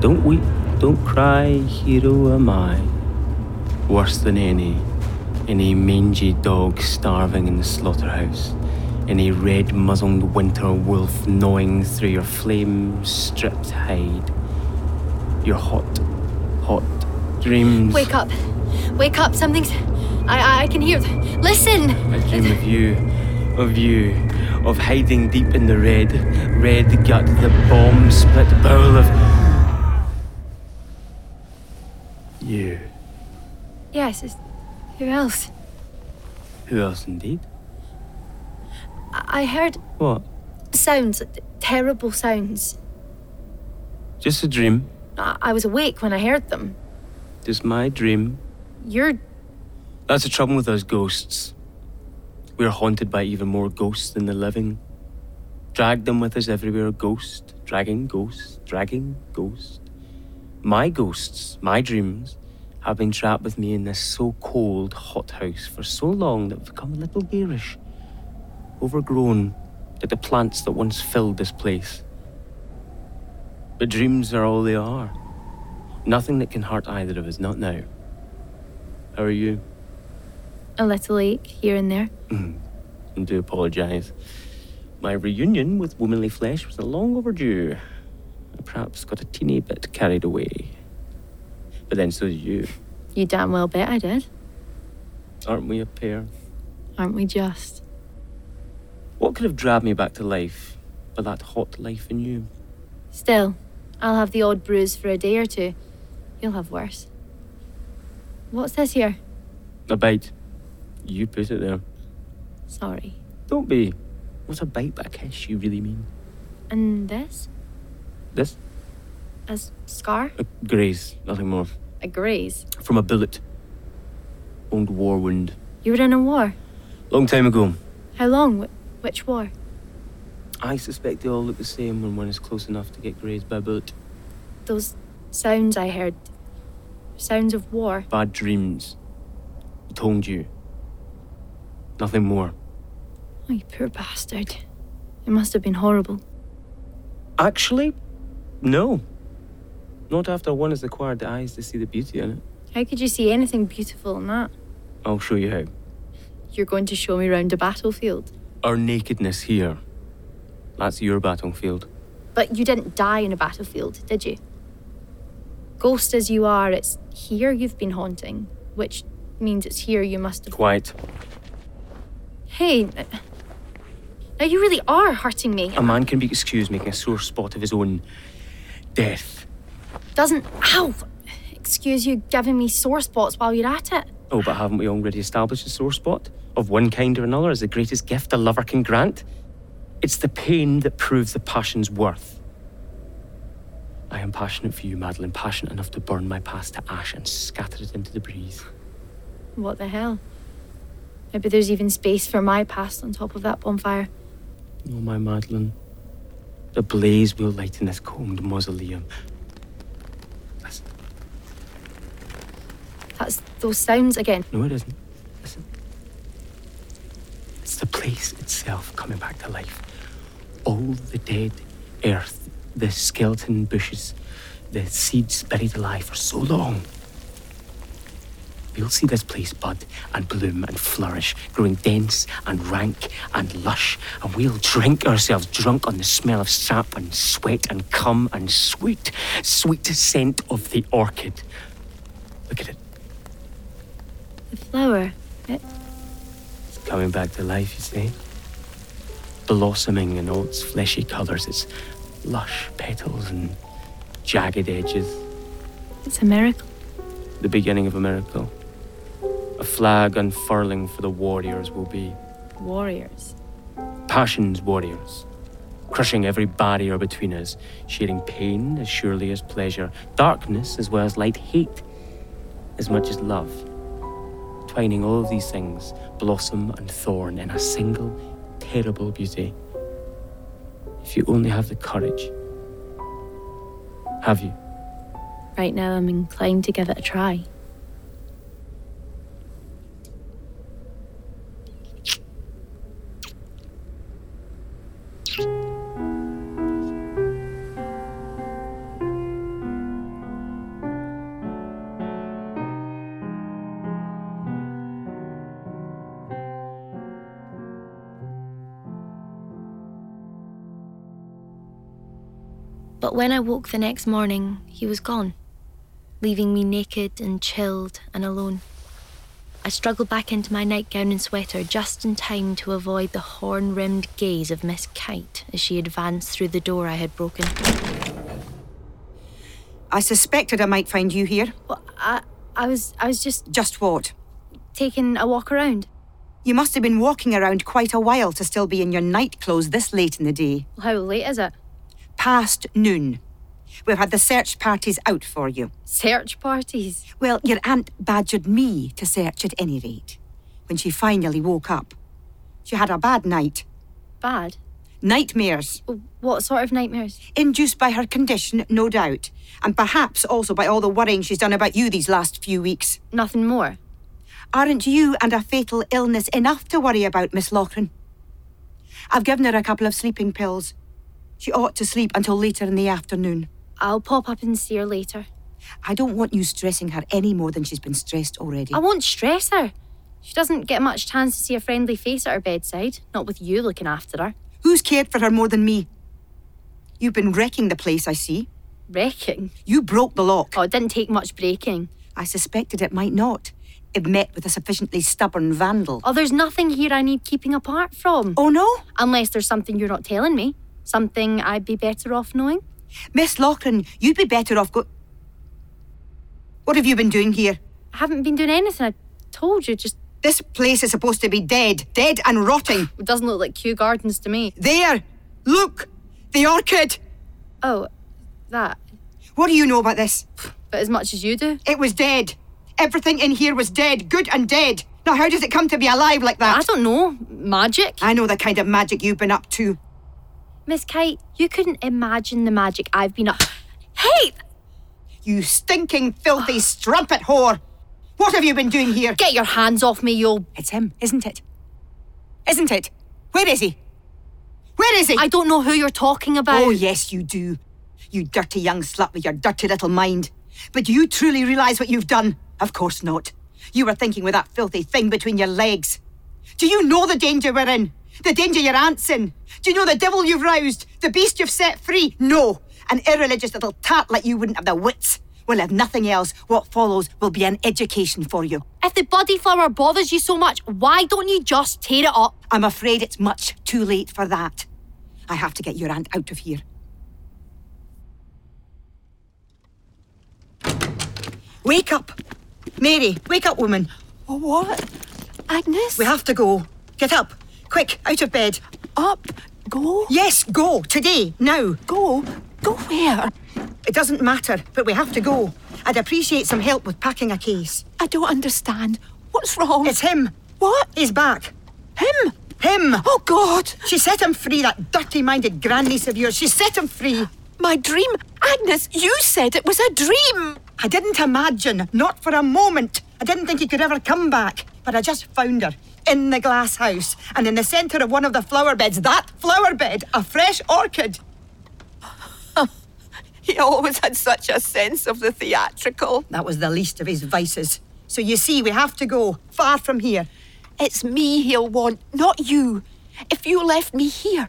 Don't weep, don't cry, hero am I. Worse than any, any mangy dog starving in the slaughterhouse, any red muzzled winter wolf gnawing through your flame stripped hide. Your hot, hot dreams. Wake up. Wake up. Something's. I, I, I can hear. Listen! I dream of you, of you, of hiding deep in the red, red gut, the bomb split bowl of. You. Yes, it's, who else? Who else indeed? I, I heard What? sounds, terrible sounds. Just a dream. I, I was awake when I heard them. Just my dream. You're. That's the trouble with those ghosts. We're haunted by even more ghosts than the living. Drag them with us everywhere. Ghost, dragging ghost, dragging ghost. My ghosts, my dreams, have been trapped with me in this so cold hothouse for so long that I've become a little garish, overgrown, like the plants that once filled this place. But dreams are all they are. Nothing that can hurt either of us, not now. How are you? A little ache here and there. Mm-hmm. and do apologise. My reunion with womanly flesh was a long overdue. I perhaps got a teeny bit carried away. But then so did you. You damn well bet I did. Aren't we a pair? Aren't we just? What could have dragged me back to life but that hot life in you? Still, I'll have the odd bruise for a day or two. You'll have worse. What's this here? A bite. You put it there. Sorry. Don't be. What's a bite but a kiss, you really mean? And this? This? A s- scar? A graze, nothing more. A graze? From a bullet. Old war wound. You were in a war? Long time ago. How long? Wh- which war? I suspect they all look the same when one is close enough to get grazed by a bullet. Those sounds I heard. Sounds of war. Bad dreams. I told you. Nothing more. Oh, you poor bastard. It must have been horrible. Actually, no. Not after one has acquired the eyes to see the beauty in it. How could you see anything beautiful in that? I'll show you how. You're going to show me round a battlefield. Our nakedness here. That's your battlefield. But you didn't die in a battlefield, did you? Ghost as you are, it's here you've been haunting, which means it's here you must have. Quiet. Hey, now you really are hurting me. A man can be excused making a sore spot of his own death. Doesn't. Ow! Excuse you giving me sore spots while you're at it. Oh, but haven't we already established a sore spot? Of one kind or another as the greatest gift a lover can grant? It's the pain that proves the passion's worth. I am passionate for you, Madeline, passionate enough to burn my past to ash and scatter it into the breeze. What the hell? Maybe there's even space for my past on top of that bonfire. Oh, my Madeline. The blaze will light in this combed mausoleum. Listen. That's those sounds again. No, it isn't. Listen. It's the place itself coming back to life. All the dead earth, the skeleton bushes, the seeds buried alive for so long. We'll see this place bud and bloom and flourish, growing dense and rank and lush, and we'll drink ourselves drunk on the smell of sap and sweat and cum and sweet, sweet scent of the orchid. Look at it. The flower. It, coming back to life, you see. Blossoming in all its fleshy colours, its lush petals and jagged edges. it's a miracle. The beginning of a miracle. A flag unfurling for the warriors will be Warriors. passion's warriors, crushing every barrier between us, sharing pain as surely as pleasure, darkness as well as light, hate as much as love. Twining all of these things, blossom and thorn, in a single terrible beauty. If you only have the courage. Have you? Right now, I'm inclined to give it a try. But when I woke the next morning, he was gone, leaving me naked and chilled and alone. I struggled back into my nightgown and sweater just in time to avoid the horn rimmed gaze of Miss Kite as she advanced through the door I had broken. I suspected I might find you here. Well, I, I was, I was just Just what? taking a walk around. You must have been walking around quite a while to still be in your night clothes this late in the day. How late is it? Past noon. We've had the search parties out for you. Search parties. Well, your aunt badgered me to search at any rate. When she finally woke up, she had a bad night. Bad. Nightmares. What sort of nightmares? Induced by her condition, no doubt. And perhaps also by all the worrying she's done about you these last few weeks. Nothing more. Aren't you and a fatal illness enough to worry about, Miss Loughran? I've given her a couple of sleeping pills. She ought to sleep until later in the afternoon. I'll pop up and see her later. I don't want you stressing her any more than she's been stressed already. I won't stress her. She doesn't get much chance to see a friendly face at her bedside, not with you looking after her. Who's cared for her more than me? You've been wrecking the place, I see. Wrecking. You broke the lock. Oh, it didn't take much breaking. I suspected it might not. It met with a sufficiently stubborn vandal. Oh, there's nothing here I need keeping apart from. Oh no? Unless there's something you're not telling me. Something I'd be better off knowing. Miss Loughran, you'd be better off go. What have you been doing here? I haven't been doing anything. I told you, just This place is supposed to be dead, dead and rotting. <sighs> it doesn't look like Kew Gardens to me. There! Look! The orchid! Oh, that. What do you know about this? But as much as you do. It was dead. Everything in here was dead, good and dead. Now, how does it come to be alive like that? I don't know. Magic? I know the kind of magic you've been up to. Miss Kite, you couldn't imagine the magic I've been up. Hey! You stinking, filthy strumpet whore! What have you been doing here? Get your hands off me, you. It's him, isn't it? Isn't it? Where is he? Where is he? I don't know who you're talking about. Oh, yes, you do. You dirty young slut with your dirty little mind. But do you truly realise what you've done? Of course not. You were thinking with that filthy thing between your legs. Do you know the danger we're in? The danger your aunt's in? Do you know the devil you've roused? The beast you've set free? No. An irreligious little tart like you wouldn't have the wits. Well, if nothing else, what follows will be an education for you. If the bloody flower bothers you so much, why don't you just tear it up? I'm afraid it's much too late for that. I have to get your aunt out of here. Wake up! Mary, wake up, woman. What? Agnes? We have to go. Get up. Quick, out of bed. Up. Go. Yes, go. Today. Now. Go. Go where? It doesn't matter, but we have to go. I'd appreciate some help with packing a case. I don't understand. What's wrong? It's him. What? He's back. him. Him! Oh, God. She set him free, that dirty minded grandniece of yours. She set him free. My dream. Agnes, you said it was a dream. I didn't imagine, not for a moment. I didn't think he could ever come back. But I just found her in the glass house and in the centre of one of the flower beds. That flower bed, a fresh orchid. <laughs> He always had such a sense of the theatrical. That was the least of his vices. So you see, we have to go far from here. It's me he'll want, not you. If you left me here,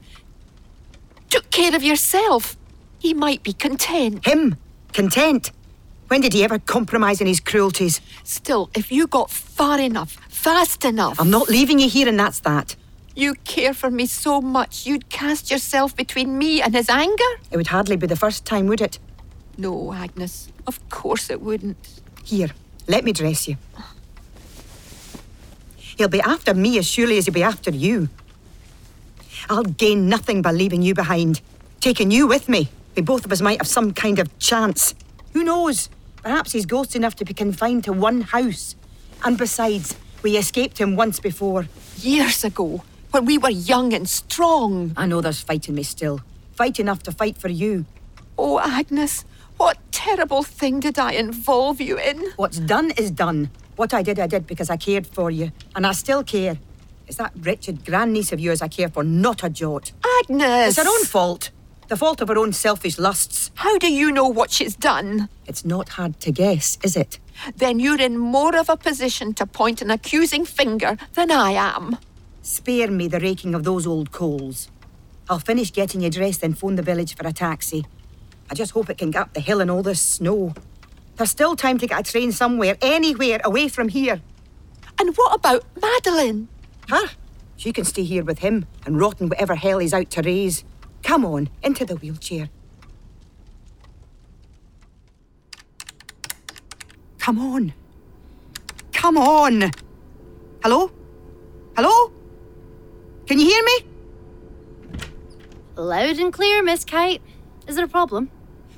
took care of yourself, he might be content. Him, content. When did he ever compromise in his cruelties? Still, if you got far enough, fast enough, I'm not leaving you here, and that's that. you care for me so much, you'd cast yourself between me and his anger? It would hardly be the first time, would it? No, Agnes, of course it wouldn't. Here, let me dress you. He'll be after me as surely as he'll be after you. I'll gain nothing by leaving you behind. Taking you with me, we both of us might have some kind of chance. Who knows? Perhaps he's ghost enough to be confined to one house. And besides, we escaped him once before. Years ago, when we were young and strong. I know there's fight in me still. Fight enough to fight for you. Oh, Agnes, what terrible thing did I involve you in? What's done is done. What I did, I did because I cared for you. And I still care. It's that wretched grandniece of yours I care for, not a jot. Agnes! It's her own fault. The fault of her own selfish lusts. How do you know what she's done? It's not hard to guess, is it? Then you're in more of a position to point an accusing finger than I am. Spare me the raking of those old coals. I'll finish getting you dressed, then phone the village for a taxi. I just hope it can get up the hill in all this snow. There's still time to get a train somewhere, anywhere away from here. And what about Madeline? Huh? She can stay here with him and rot in whatever hell he's out to raise. Come on, into the wheelchair. Come on. Come on. Hello? Hello? Can you hear me? Loud and clear, Miss Kite. Is there a problem?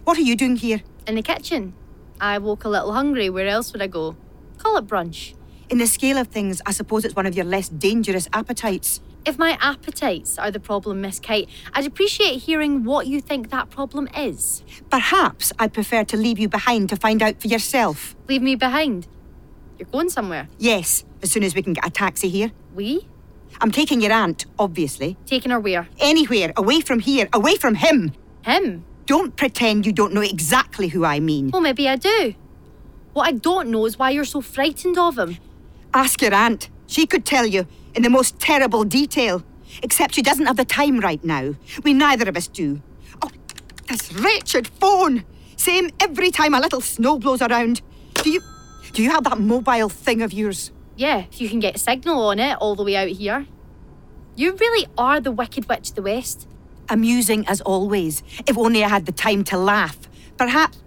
What are you doing here? In the kitchen. I woke a little hungry. Where else would I go? Call it brunch. In the scale of things, I suppose it's one of your less dangerous appetites. If my appetites are the problem, Miss Kite, I'd appreciate hearing what you think that problem is. Perhaps I'd prefer to leave you behind to find out for yourself. Leave me behind. You're going somewhere. Yes, as soon as we can get a taxi here. We? I'm taking your aunt, obviously. Taking her where? Anywhere, away from here, away from him. Him? Don't pretend you don't know exactly who I mean. Well, maybe I do. What I don't know is why you're so frightened of him. Ask your aunt. She could tell you in the most terrible detail. Except she doesn't have the time right now. We neither of us do. Oh, this wretched phone! Same every time a little snow blows around. Do you do you have that mobile thing of yours? Yeah, if you can get a signal on it all the way out here. You really are the Wicked Witch of the West. Amusing as always. If only I had the time to laugh. Perhaps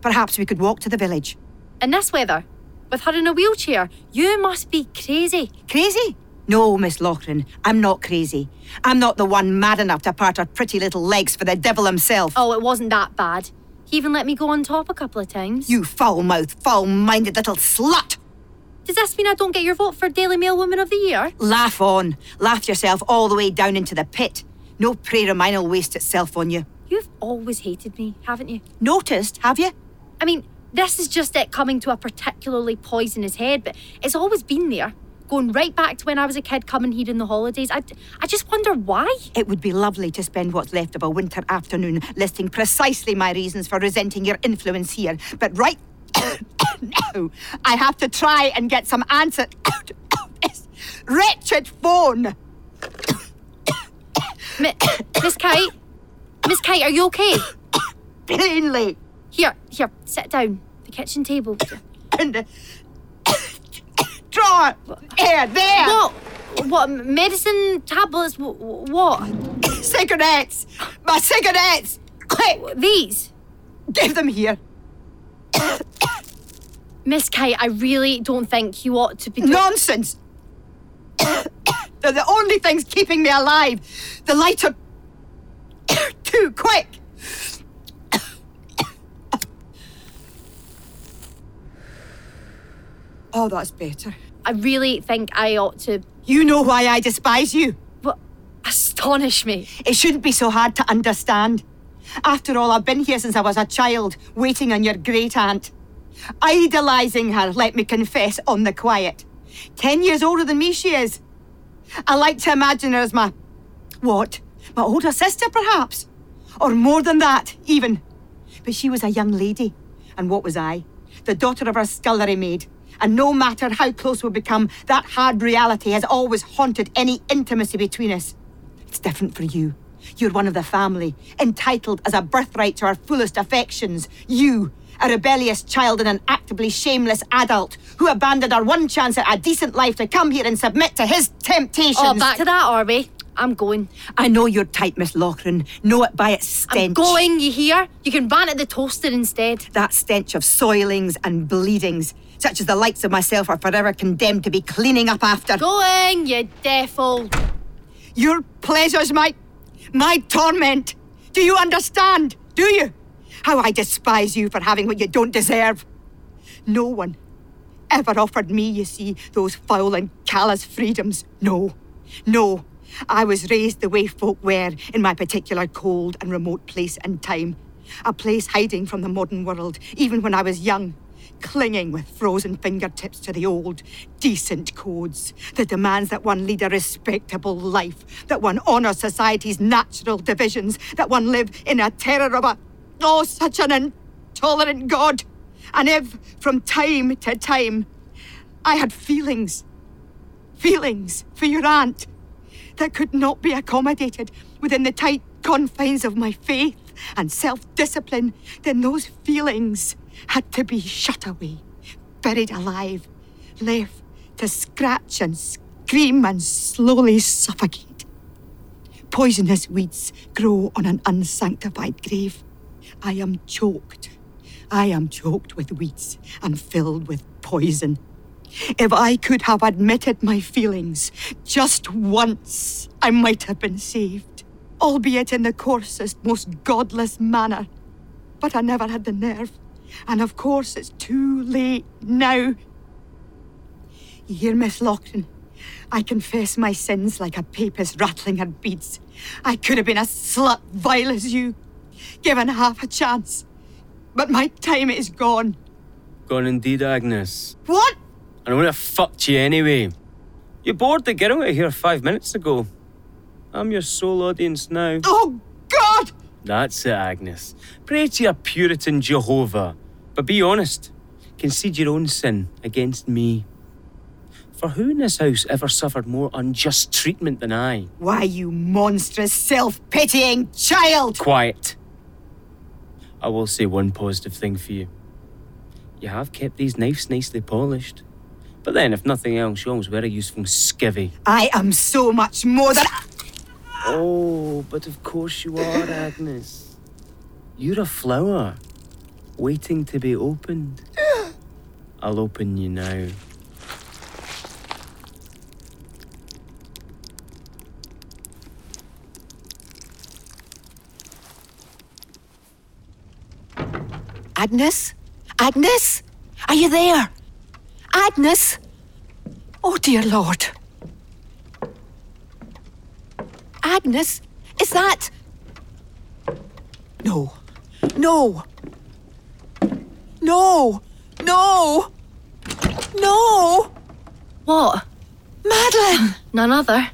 perhaps we could walk to the village. In this weather, with her in a wheelchair, you must be crazy. Crazy? No, Miss Loughran, I'm not crazy. I'm not the one mad enough to part her pretty little legs for the devil himself. Oh, it wasn't that bad. He even let me go on top a couple of times. You foul mouthed, foul minded little slut! Does this mean I don't get your vote for Daily Mail Woman of the Year? Laugh on. Laugh yourself all the way down into the pit. No prayer of mine will waste itself on you. You've always hated me, haven't you? Noticed, have you? I mean, this is just it coming to a particularly poisonous head, but it's always been there. Going right back to when I was a kid coming here in the holidays. I, I just wonder why. It would be lovely to spend what's left of a winter afternoon listing precisely my reasons for resenting your influence here. But right now, <coughs> I have to try and get some answer out <coughs> of this wretched phone. Mi- <coughs> Miss Kate? Miss Kate, are you okay? Plainly. Here, here, sit down. The kitchen table. <coughs> In the <coughs> drawer. Here, there. What? What? Medicine tablets? Wh- wh- What? <coughs> Cigarettes. My cigarettes. Quick, These? give them here. Miss Kate, I really don't think you ought to be. Nonsense. They're the only things keeping me alive. The lighter. Too quick. Oh, that's better. I really think I ought to. You know why I despise you. What? Astonish me. It shouldn't be so hard to understand. After all, I've been here since I was a child, waiting on your great aunt. Idolising her, let me confess, on the quiet. Ten years older than me, she is. I like to imagine her as my. what? My older sister, perhaps? Or more than that, even. But she was a young lady. And what was I? The daughter of her scullery maid. And no matter how close we become, that hard reality has always haunted any intimacy between us. It's different for you. You're one of the family, entitled as a birthright to our fullest affections. You, a rebellious child and an actively shameless adult who abandoned our one chance at a decent life to come here and submit to his temptations. Oh, back to that, are we? I'm going. I know you're tight, Miss Loughran. Know it by its stench. I'm going, you hear? You can ban at the toaster instead. That stench of soilings and bleedings, such as the likes of myself are forever condemned to be cleaning up after. Going, you devil. Your pleasure's my. my torment. Do you understand? Do you? How I despise you for having what you don't deserve. No one ever offered me, you see, those foul and callous freedoms. No, no. I was raised the way folk were in my particular cold and remote place and time. A place hiding from the modern world, even when I was young, clinging with frozen fingertips to the old, decent codes that demands that one lead a respectable life, that one honour society's natural divisions, that one live in a terror of a, oh, such an intolerant God. And if, from time to time, I had feelings, feelings for your aunt that could not be accommodated within the tight confines of my faith and self discipline, then those feelings had to be shut away, buried alive, left to scratch and scream and slowly suffocate. Poisonous weeds grow on an unsanctified grave. I am choked. I am choked with weeds and filled with poison. If I could have admitted my feelings just once, I might have been saved, albeit in the coarsest, most godless manner. But I never had the nerve, and of course it's too late now. You hear, Miss Lockton? I confess my sins like a papist rattling her beads. I could have been a slut vile as you, given half a chance. But my time is gone. Gone indeed, Agnes. What? And I would have fucked you anyway. You bored the girl out here five minutes ago. I'm your sole audience now. Oh, God! That's it, Agnes. Pray to your Puritan Jehovah. But be honest. Concede your own sin against me. For who in this house ever suffered more unjust treatment than I? Why, you monstrous, self pitying child! Quiet. I will say one positive thing for you. You have kept these knives nicely polished. But then, if nothing else, you always wear a useful skivvy. I am so much more than. Oh, but of course you are, Agnes. You're a flower, waiting to be opened. <gasps> I'll open you now. Agnes? Agnes? Are you there? Agnes? Oh, dear Lord. Agnes, Is that. No. No. No. No. No. What? Madeline! None other.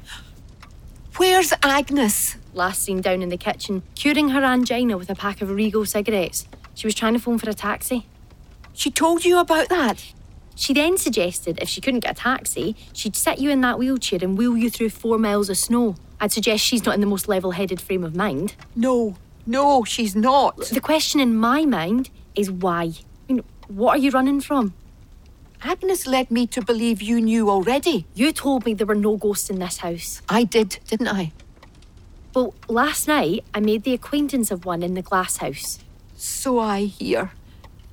Where's Agnes? Last seen down in the kitchen, curing her angina with a pack of Regal cigarettes. She was trying to phone for a taxi. She told you about that? She then suggested if she couldn't get a taxi, she'd sit you in that wheelchair and wheel you through four miles of snow. I'd suggest she's not in the most level headed frame of mind. No. No, she's not. The question in my mind is why? What are you running from? Agnes led me to believe you knew already. You told me there were no ghosts in this house. I did, didn't I? Well, last night I made the acquaintance of one in the glass house. So I hear.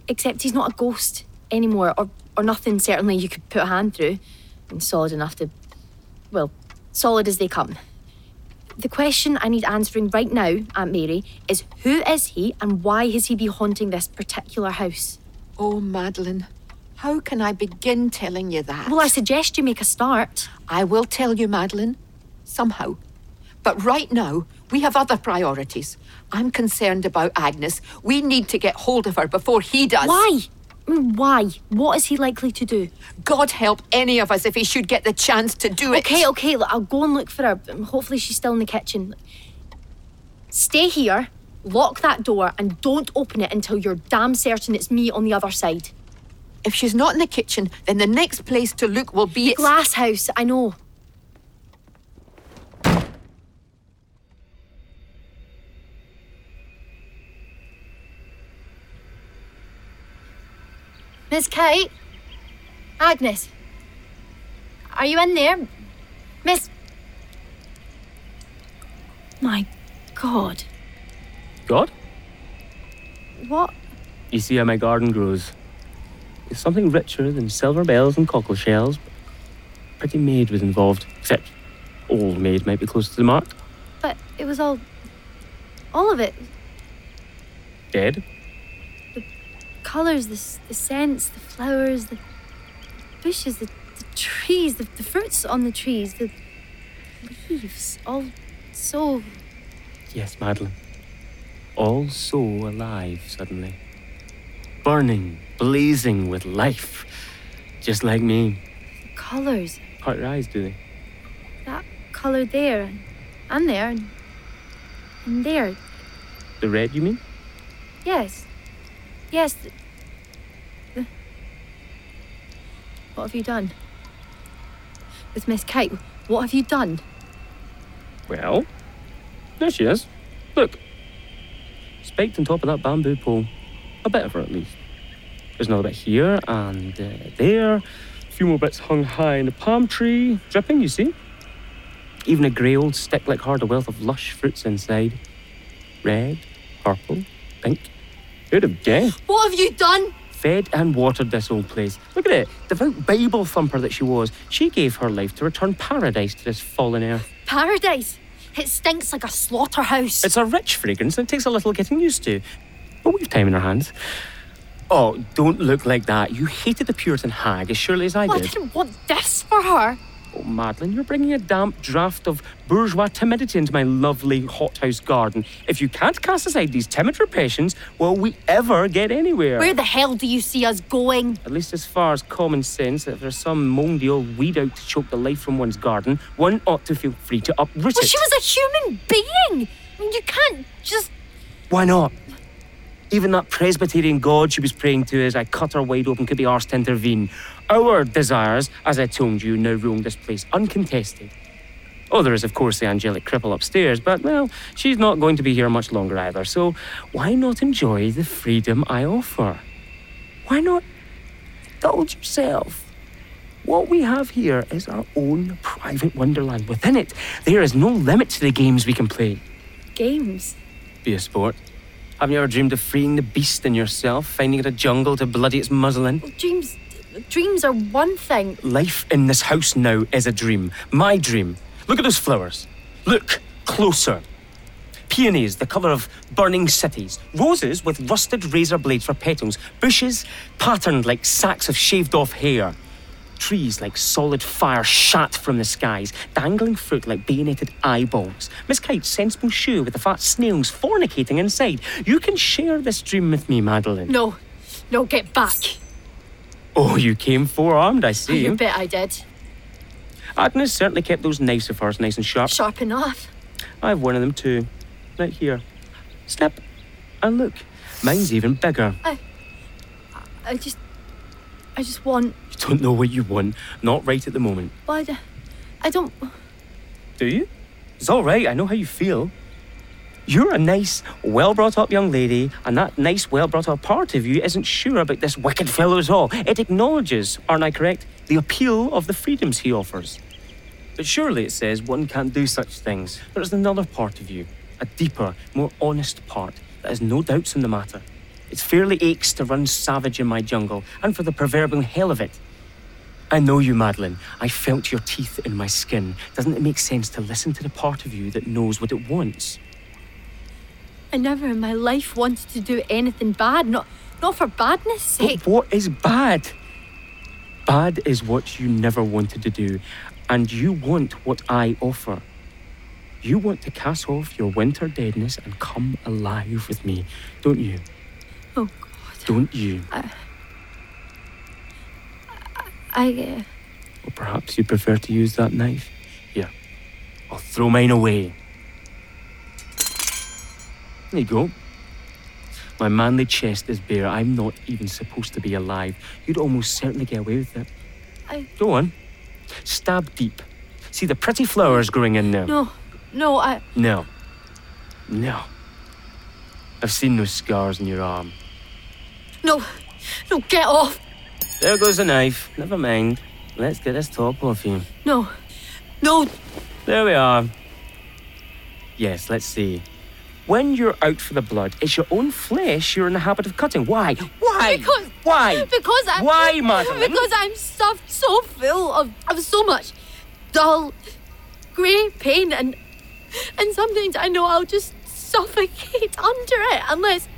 Except he's not a ghost anymore, or, or nothing certainly you could put a hand through. And solid enough to. Well, solid as they come. The question I need answering right now, Aunt Mary, is who is he and why has he been haunting this particular house? Oh, Madeline, how can I begin telling you that? Well, I suggest you make a start. I will tell you, Madeline, somehow. But right now, we have other priorities. I'm concerned about Agnes. We need to get hold of her before he does. Why? Mm, why? What is he likely to do? God help any of us if he should get the chance to do it. Okay, okay, look, I'll go and look for her. Hopefully, she's still in the kitchen. Stay here, lock that door, and don't open it until you're damn certain it's me on the other side. If she's not in the kitchen, then the next place to look will be. the Glass house, I know. Miss Kate? Agnes? Are you in there? Miss. My God. God? What? You see how my garden grows. It's something richer than silver bells and cockle shells. Pretty maid was involved, except old maid might be close to the mark. But it was all. All of it. Dead? The colours, the, the scents, the flowers, the bushes, the, the trees, the, the fruits on the trees, the leaves. All so. Yes, Madeline. All so alive suddenly. Burning, blazing with life. Just like me. Colours. Heart your eyes, do they? That colour there, and, and there, and, and there. The red, you mean? Yes. Yes. The, the- What have you done? With Miss Kate, what have you done? Well, there she is. Look. Spiked on top of that bamboo pole. A bit of her, at least. There's another bit here and uh, there. A few more bits hung high in the palm tree. Dripping, you see? Even a grey old stick like her, a wealth of lush fruits inside. Red, purple, pink. Who'd have guessed? What have you done? Fed and watered this old place. Look at it. Devout Bible thumper that she was. She gave her life to return paradise to this fallen earth. Paradise. It stinks like a slaughterhouse. It's a rich fragrance and it takes a little getting used to. But we've time in our hands. Oh, don't look like that. You hated the Puritan hag as surely as I Well, I did. didn't want this for her. Oh, Madeline, you're bringing a damp draught of bourgeois timidity into my lovely hothouse garden. If you can't cast aside these timid repetitions, will we ever get anywhere? Where the hell do you see us going? At least as far as common sense, that if there's some mouldy old weed out to choke the life from one's garden, one ought to feel free to uproot Well, it. Well, she was a human being. I mean, you can't just. Why not? Even that Presbyterian God she was praying to as I cut her wide open could be arsed to intervene. Our desires, as I told you, now roam this place uncontested. Oh, there is, of course, the angelic cripple upstairs, but, well, she's not going to be here much longer either, so why not enjoy the freedom I offer? Why not indulge yourself? What we have here is our own private wonderland. Within it, there is no limit to the games we can play. Games. Be a sport. Haven't you ever dreamed of freeing the beast in yourself, finding it a jungle to bloody its muzzle in? Dreams. Dreams are one thing. Life in this house now is a dream. My dream. Look at those flowers. Look closer. Peonies, the colour of burning cities. Roses with rusted razor blades for petals. Bushes patterned like sacks of shaved off hair. trees like solid fire shot from the skies, dangling fruit like bayoneted eyeballs, Miss Kite's sensible shoe with the fat snails fornicating inside. You can share this dream with me, Madeline. No, no, get back. Oh, you came forearmed, I see. You bet I did. Agnes certainly kept those knives of hers nice and sharp. Sharp enough. I have one of them too. Right here. Step. And look, mine's even bigger. I I just. I just want. You don't know what you want. Not right at the moment. Why? I don't. Do you? It's all right. I know how you feel. You're a nice, well brought up young lady, and that nice, well brought up part of you isn't sure about this wicked fellow at all. It acknowledges, aren't I correct, the appeal of the freedoms he offers. But surely it says one can't do such things. There is another part of you, a deeper, more honest part, that has no doubts in the matter. It fairly aches to run savage in my jungle, and for the proverbial hell of it. I know you, Madeline. I felt your teeth in my skin. Doesn't it make sense to listen to the part of you that knows what it wants? I never in my life wanted to do anything bad. Not, not for badness' sake. But what is bad? Bad is what you never wanted to do, and you want what I offer. You want to cast off your winter deadness and come alive with me, don't you? Oh God. Don't you? I. Uh, Or perhaps you prefer to use that knife? Here, I'll throw mine away. There you go. My manly chest is bare. I'm not even supposed to be alive. You'd almost certainly get away with it. I. Go on. Stab deep. See the pretty flowers growing in there? No, no. I. No. No. I've seen those scars in your arm. No, no. Get off. There goes the knife. Never mind. Let's get this top off you. No, no. There we are. Yes, let's see. When you're out for the blood, it's your own flesh you're in the habit of cutting. Why? Why? Because. Why? Because I'm. Why, Madeline? Because I'm stuffed so full of, of so much dull, grey pain, and and sometimes I know I'll just suffocate <laughs> under it unless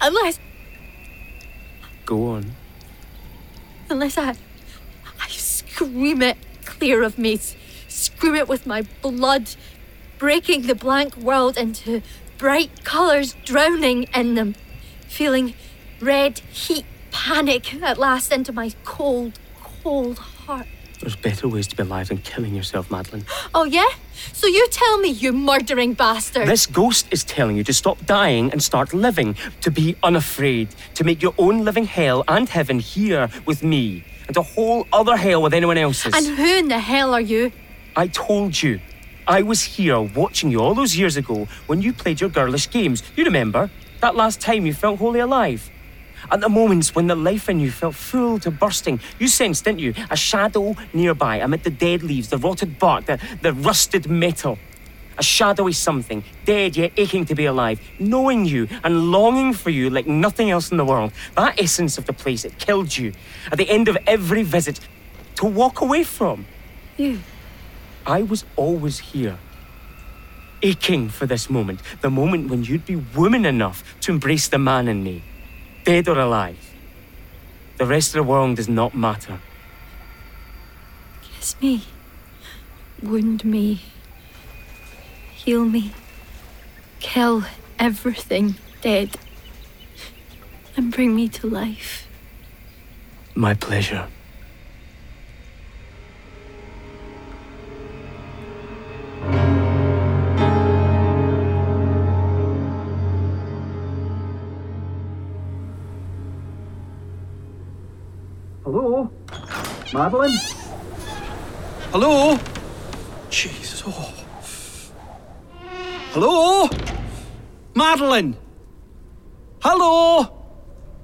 unless Go on. unless I I scream it clear of me, scream it with my blood, breaking the blank world into bright colours, drowning in them, feeling red heat panic at last into my cold, cold heart. There's better ways to be alive than killing yourself, Madeline. Oh yeah? So you tell me, you murdering bastard. This ghost is telling you to stop dying and start living, to be unafraid, to make your own living hell and heaven here with me, and a whole other hell with anyone else's. and who in the hell are you? I told you. I was here watching you all those years ago when you played your girlish games. You remember? That last time you felt wholly alive. At the moments when the life in you felt full to bursting, you sensed, didn't you, a shadow nearby amid the dead leaves, the rotted bark, the, the rusted metal. A shadowy something, dead yet aching to be alive, knowing you and longing for you like nothing else in the world. That essence of the place, that killed you. At the end of every visit, to walk away from. You. I was always here, aching for this moment, the moment when you'd be woman enough to embrace the man in me, dead or alive. The rest of the world does not matter. Kiss me. Wound me. Heal me. Kill everything dead. And bring me to life. My pleasure. Hello? Madeline? Hello? Jesus. Oh. Hello? Madeline? Hello?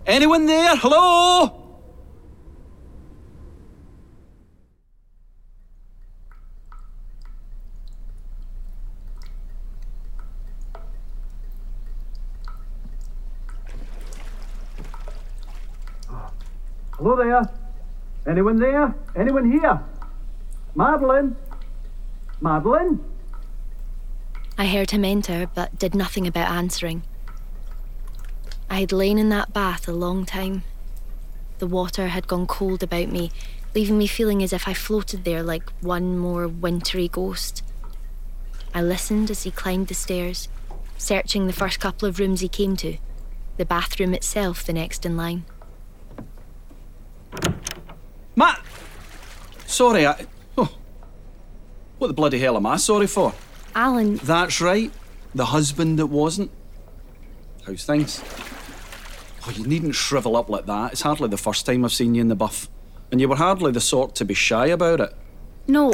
Anyone there? Hello? Hello there? Anyone there? Anyone here? Madeline? Madeline? I heard him enter, but did nothing about answering. I had lain in that bath a long time. The water had gone cold about me, leaving me feeling as if I floated there like one more wintry ghost. I listened as he climbed the stairs, searching the first couple of rooms he came to, the bathroom itself the next in line. Matt! Sorry, I. Oh. What the bloody hell am I sorry for? Alan, That's right. The husband that wasn't. How's things? Oh, you needn't shrivel up like that. It's hardly the first time I've seen you in the buff. And you were hardly the sort to be shy about it. no.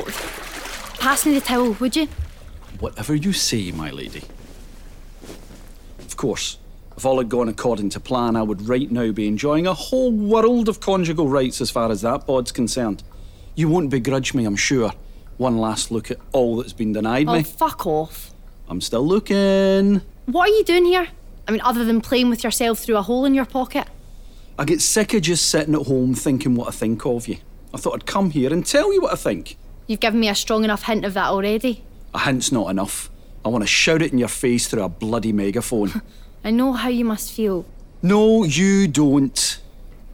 Pass me the towel, would you? Whatever you say, my lady. Of course, if all had gone according to plan, I would right now be enjoying a whole world of conjugal rights as far as that bod's concerned. You won't begrudge me, I'm sure. One last look at all that's been denied Oh, me. fuck off. I'm still looking. What are you doing here? I mean, other than playing with yourself through a hole in your pocket? I get sick of just sitting at home thinking what I think of you. I thought I'd come here and tell you what I think. You've given me a strong enough hint of that already. A hint's not enough. I want to shout it in your face through a bloody megaphone. <laughs> I know how you must feel. no, you don't.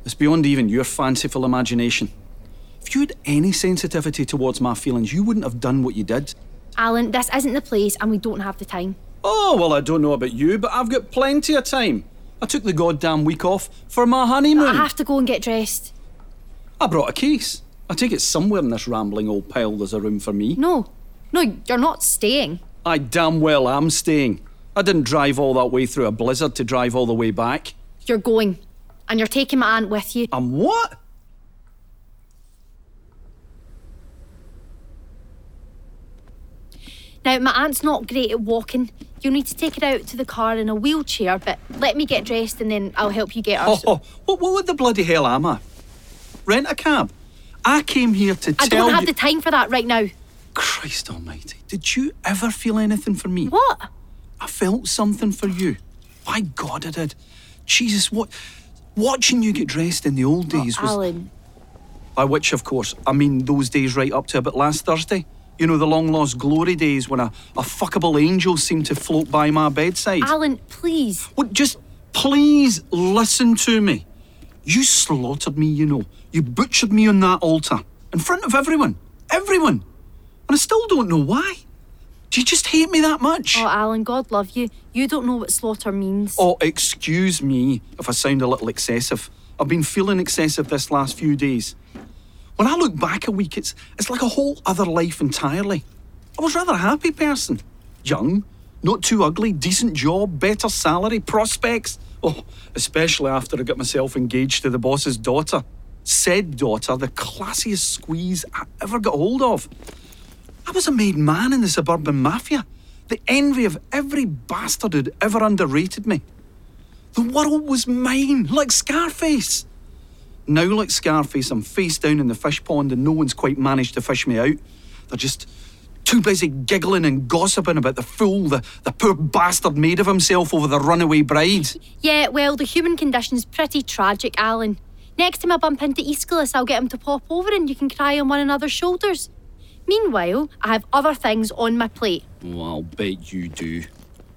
It's beyond even your fanciful imagination. If you had any sensitivity towards my feelings, you wouldn't have done what you did. Alan, this isn't the place and we don't have the time. Oh, well, I don't know about you, but I've got plenty of time. I took the goddamn week off for my honeymoon. I have to go and get dressed. I brought a case. I take it somewhere in this rambling old pile there's a room for me. No. No, you're not staying. I damn well am staying. I didn't drive all that way through a blizzard to drive all the way back. You're going. And you're taking my aunt with you. I'm what? Now, my aunt's not great at walking. You'll need to take her out to the car in a wheelchair, but let me get dressed and then I'll help you get her. Oh, oh, what, what the bloody hell am I? Rent a cab? I came here to I tell you. I don't have you. the time for that right now. Christ Almighty! Did you ever feel anything for me? What? I felt something for you. By God, I did. Jesus, what? Watching you get dressed in the old days was. Alan. By which, of course, I mean those days right up to about last Thursday. You know, the long lost glory days when a, a fuckable angel seemed to float by my bedside. Alan, please. Well, just please listen to me. You slaughtered me, you know. You butchered me on that altar in front of everyone. Everyone. And I still don't know why. Do you just hate me that much? Oh, Alan, God love you. You don't know what slaughter means. Oh, excuse me if I sound a little excessive. I've been feeling excessive this last few days. When I look back a week, it's it's like a whole other life entirely. I was rather a happy person. Young, not too ugly, decent job, better salary, prospects. Oh, especially after I got myself engaged to the boss's daughter. Said daughter, the classiest squeeze I ever got hold of. I was a made man in the suburban mafia, the envy of every bastard who'd ever underrated me. The world was mine, like Scarface. Now, like Scarface, I'm face down in the fish pond and no one's quite managed to fish me out. They're just too busy giggling and gossiping about the fool the, the poor bastard made of himself over the runaway bride. Yeah, well, the human condition's pretty tragic, Alan. Next time I bump into Aeschylus, I'll get him to pop over and you can cry on one another's shoulders. Meanwhile, I have other things on my plate. Well, I'll bet you do.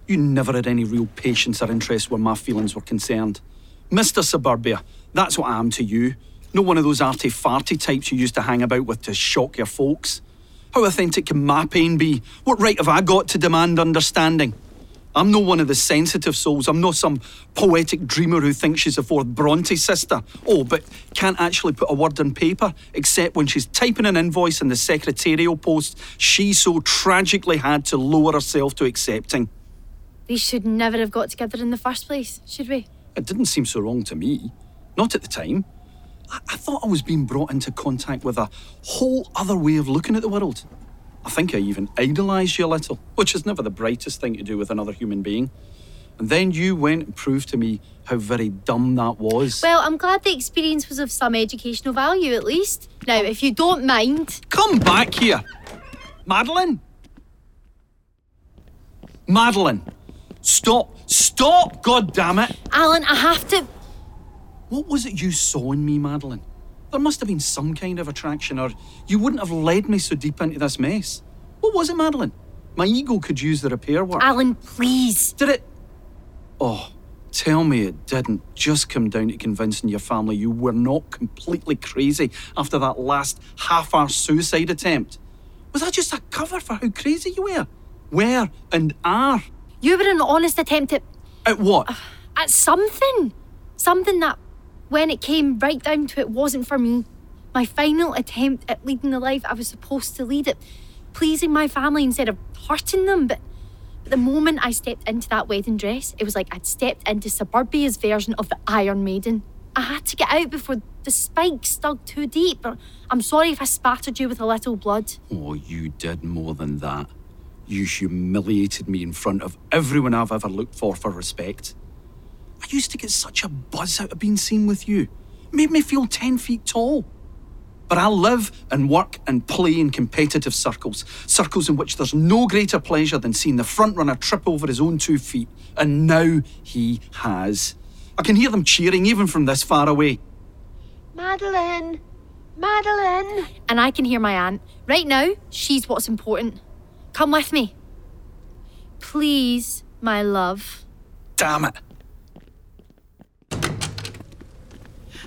You never had any real patience or interest where my feelings were concerned. Mr. Suburbia, that's what I am to you. No one of those arty farty types you used to hang about with to shock your folks. How authentic can my pain be? What right have I got to demand understanding? I'm no one of the sensitive souls. I'm not some poetic dreamer who thinks she's a fourth Bronte sister. Oh, but can't actually put a word on paper except when she's typing an invoice in the secretarial post she so tragically had to lower herself to accepting. We should never have got together in the first place, should we? It didn't seem so wrong to me. Not at the time. I, I thought I was being brought into contact with a whole other way of looking at the world. I think I even idolised you a little, which is never the brightest thing to do with another human being. And then you went and proved to me how very dumb that was. Well, I'm glad the experience was of some educational value at least. Now, if you don't mind, Come back here! Madeline? Madeline! Stop! Stop! God damn it! Alan, I have to. What was it you saw in me, Madeline? There must have been some kind of attraction, or you wouldn't have led me so deep into this mess. What was it, Madeline? My ego could use the repair work. Alan, please. Did it? Oh, Tell me it didn't just come down to convincing your family you were not completely crazy after that last half hour suicide attempt. Was that just a cover for how crazy you were? Where and are? You were an honest attempt at, At what? at something. Something that, when it came right down to it, wasn't for me. My final attempt at leading the life I was supposed to lead it, pleasing my family instead of hurting them. But, but the moment I stepped into that wedding dress, it was like I'd stepped into Suburbia's version of the Iron Maiden. I had to get out before the spikes dug too deep. I'm sorry if I spattered you with a little blood. Oh, you did more than that. You humiliated me in front of everyone I've ever looked for for respect. I used to get such a buzz out of being seen with you. It Made me feel 10 feet tall. But I live and work and play in competitive circles, circles in which there's no greater pleasure than seeing the front runner trip over his own two feet. And now he has. I can hear them cheering even from this far away. Madeline! Madeline! And I can hear my aunt. Right now, she's what's important. Come with me. Please, my love. Damn it.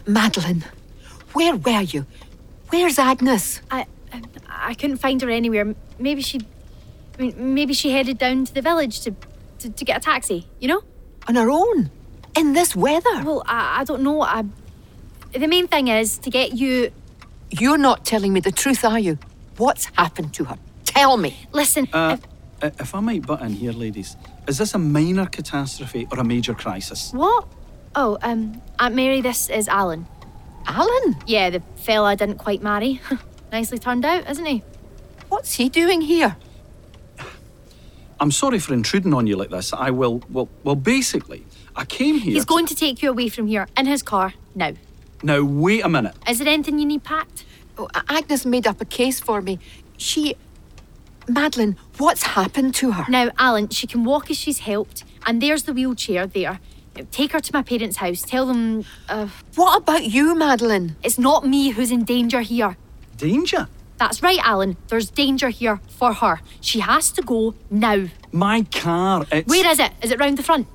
Madeline, where were you? Where's Agnes? I, I, I couldn't find her anywhere. Maybe she, I mean, maybe she headed down to the village to, to, to get a taxi. You know? On her own? In this weather? Well, I, I don't know. I, the main thing is to get you. You're not telling me the truth, are you? What's happened to her? Tell me. Listen. Uh, if- uh, if I might butt in here, ladies, is this a minor catastrophe or a major crisis? what? Oh, um, Aunt Mary, this is Alan. Alan? Yeah, the fella I didn't quite marry. <laughs> Nicely turned out, isn't he? What's he doing here? I'm sorry for intruding on you like this. I will. Well, well. Basically, I came here. He's going to take you away from here in his car now. Now wait a minute. Is there anything you need packed? Oh, Agnes made up a case for me. She. Madeline, what's happened to her? Now, Alan, she can walk as she's helped, and there's the wheelchair there. Take her to my parents' house. Tell them uh, What about you, Madeline? it's not me who's in danger here. Danger. That's right, Alan. There's danger here for her. She has to go now. My car. It's. Where is it? Is it round the front?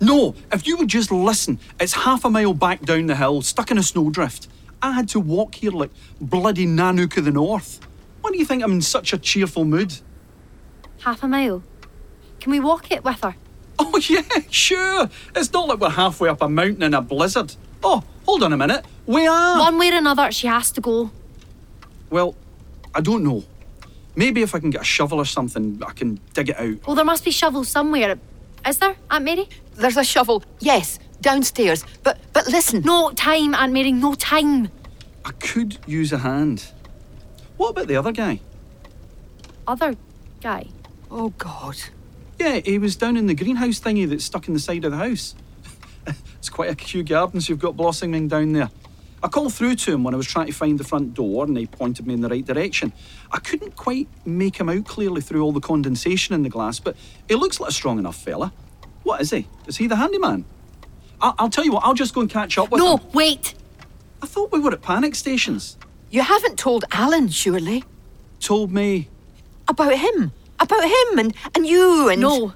No. If you would just listen, it's half a mile back down the hill, stuck in a snowdrift. I had to walk here like bloody Nanook of the North. Why do you think I'm in such a cheerful mood? Half a mile. Can we walk it with her? <laughs> Oh yeah, sure. It's not like we're halfway up a mountain in a blizzard. Oh, hold on a minute. We are. One way or another, she has to go. Well, I don't know. Maybe if I can get a shovel or something, I can dig it out. Well, there must be shovels somewhere. Is there, Aunt Mary? There's a shovel, yes, downstairs. But but listen. No time, Aunt Mary, no time. I could use a hand. What about the other guy? Other guy. Oh God. Yeah, he was down in the greenhouse thingy that's stuck in the side of the house. <laughs> it's quite a few gardens you've got blossoming down there. I called through to him when I was trying to find the front door and he pointed me in the right direction. I couldn't quite make him out clearly through all the condensation in the glass, but he looks like a strong enough fella. What is he? Is he the handyman? I'll, I'll tell you what, I'll just go and catch up with No, him. No, wait. I thought we were at panic stations. You haven't told Alan, surely? Told me. About him. About him and, and you and No.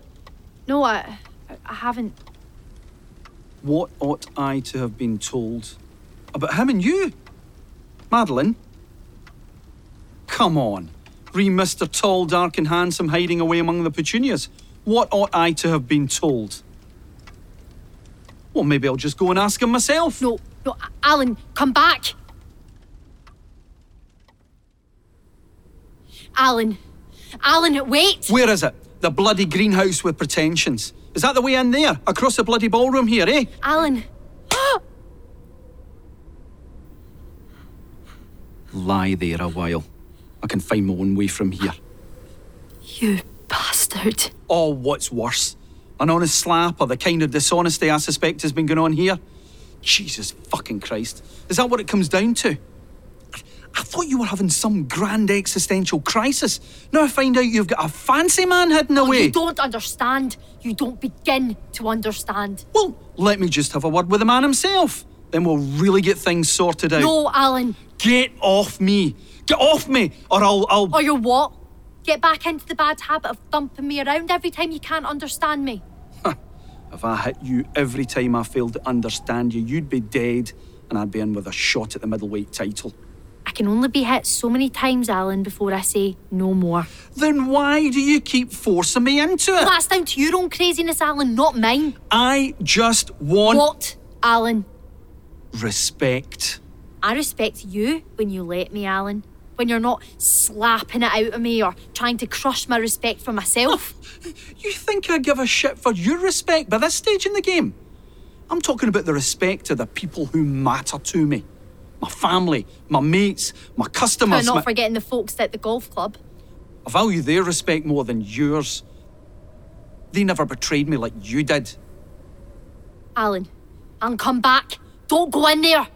No, I, I haven't. What ought I to have been told about him and you? Madeline? Come on. Re Mr. Tall, Dark, and Handsome hiding away among the petunias. What ought I to have been told? Well, maybe I'll just go and ask him myself. No, no, Alan, come back. Alan. Alan, wait. Where is it? The bloody greenhouse with pretensions. Is that the way in there? Across the bloody ballroom here, eh? Alan. <gasps> Lie there a while. I can find my own way from here. You bastard. Oh, what's worse? An honest slap or the kind of dishonesty I suspect has been going on here? Jesus fucking Christ. Is that what it comes down to? I- thought you were having some grand existential crisis. Now I find out you've got a fancy man hidden Oh, away. you don't understand. You don't begin to understand. Well, let me just have a word with the man himself. Then we'll really get things sorted out. No, Alan. Get off me! Get off me! Or I'll I'll Or you're what? Get back into the bad habit of thumping me around every time you can't understand me. If I hit you every time I failed to understand you, you'd be dead and I'd be in with a shot at the middleweight title. I can only be hit so many times, Alan, before I say no more. Then why do you keep forcing me into it? Well, that's down to your own craziness, Alan, not mine. I just want What, Alan? respect. I respect you when you let me, Alan. When you're not slapping it out of me or trying to crush my respect for myself. <laughs> You think I give a shit for your respect by this stage in the game? I'm talking about the respect of the people who matter to me. My family, my mates, my customers. I'm not my- forgetting the folks at the golf club. I value their respect more than yours. They never betrayed me like you did. Alan, Alan, come back. Don't go in there.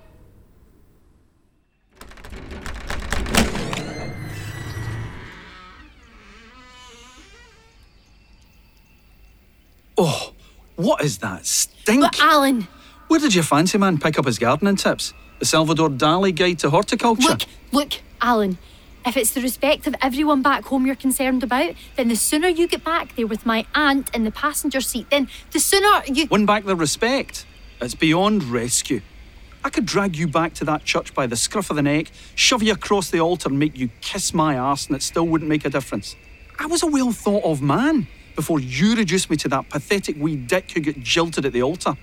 Oh, what is that stink? But Alan, Where did your fancy man pick up his gardening tips? The Salvador Dali Guide to Horticulture? look, look, Alan. If it's the respect of everyone back home you're concerned about, then the sooner you get back there with my aunt in the passenger seat, then the sooner you. Win back the respect. It's beyond rescue. I could drag you back to that church by the scruff of the neck, shove you across the altar, and make you kiss my arse, and it still wouldn't make a difference. I was a well thought of man before you reduced me to that pathetic wee dick who got jilted at the altar.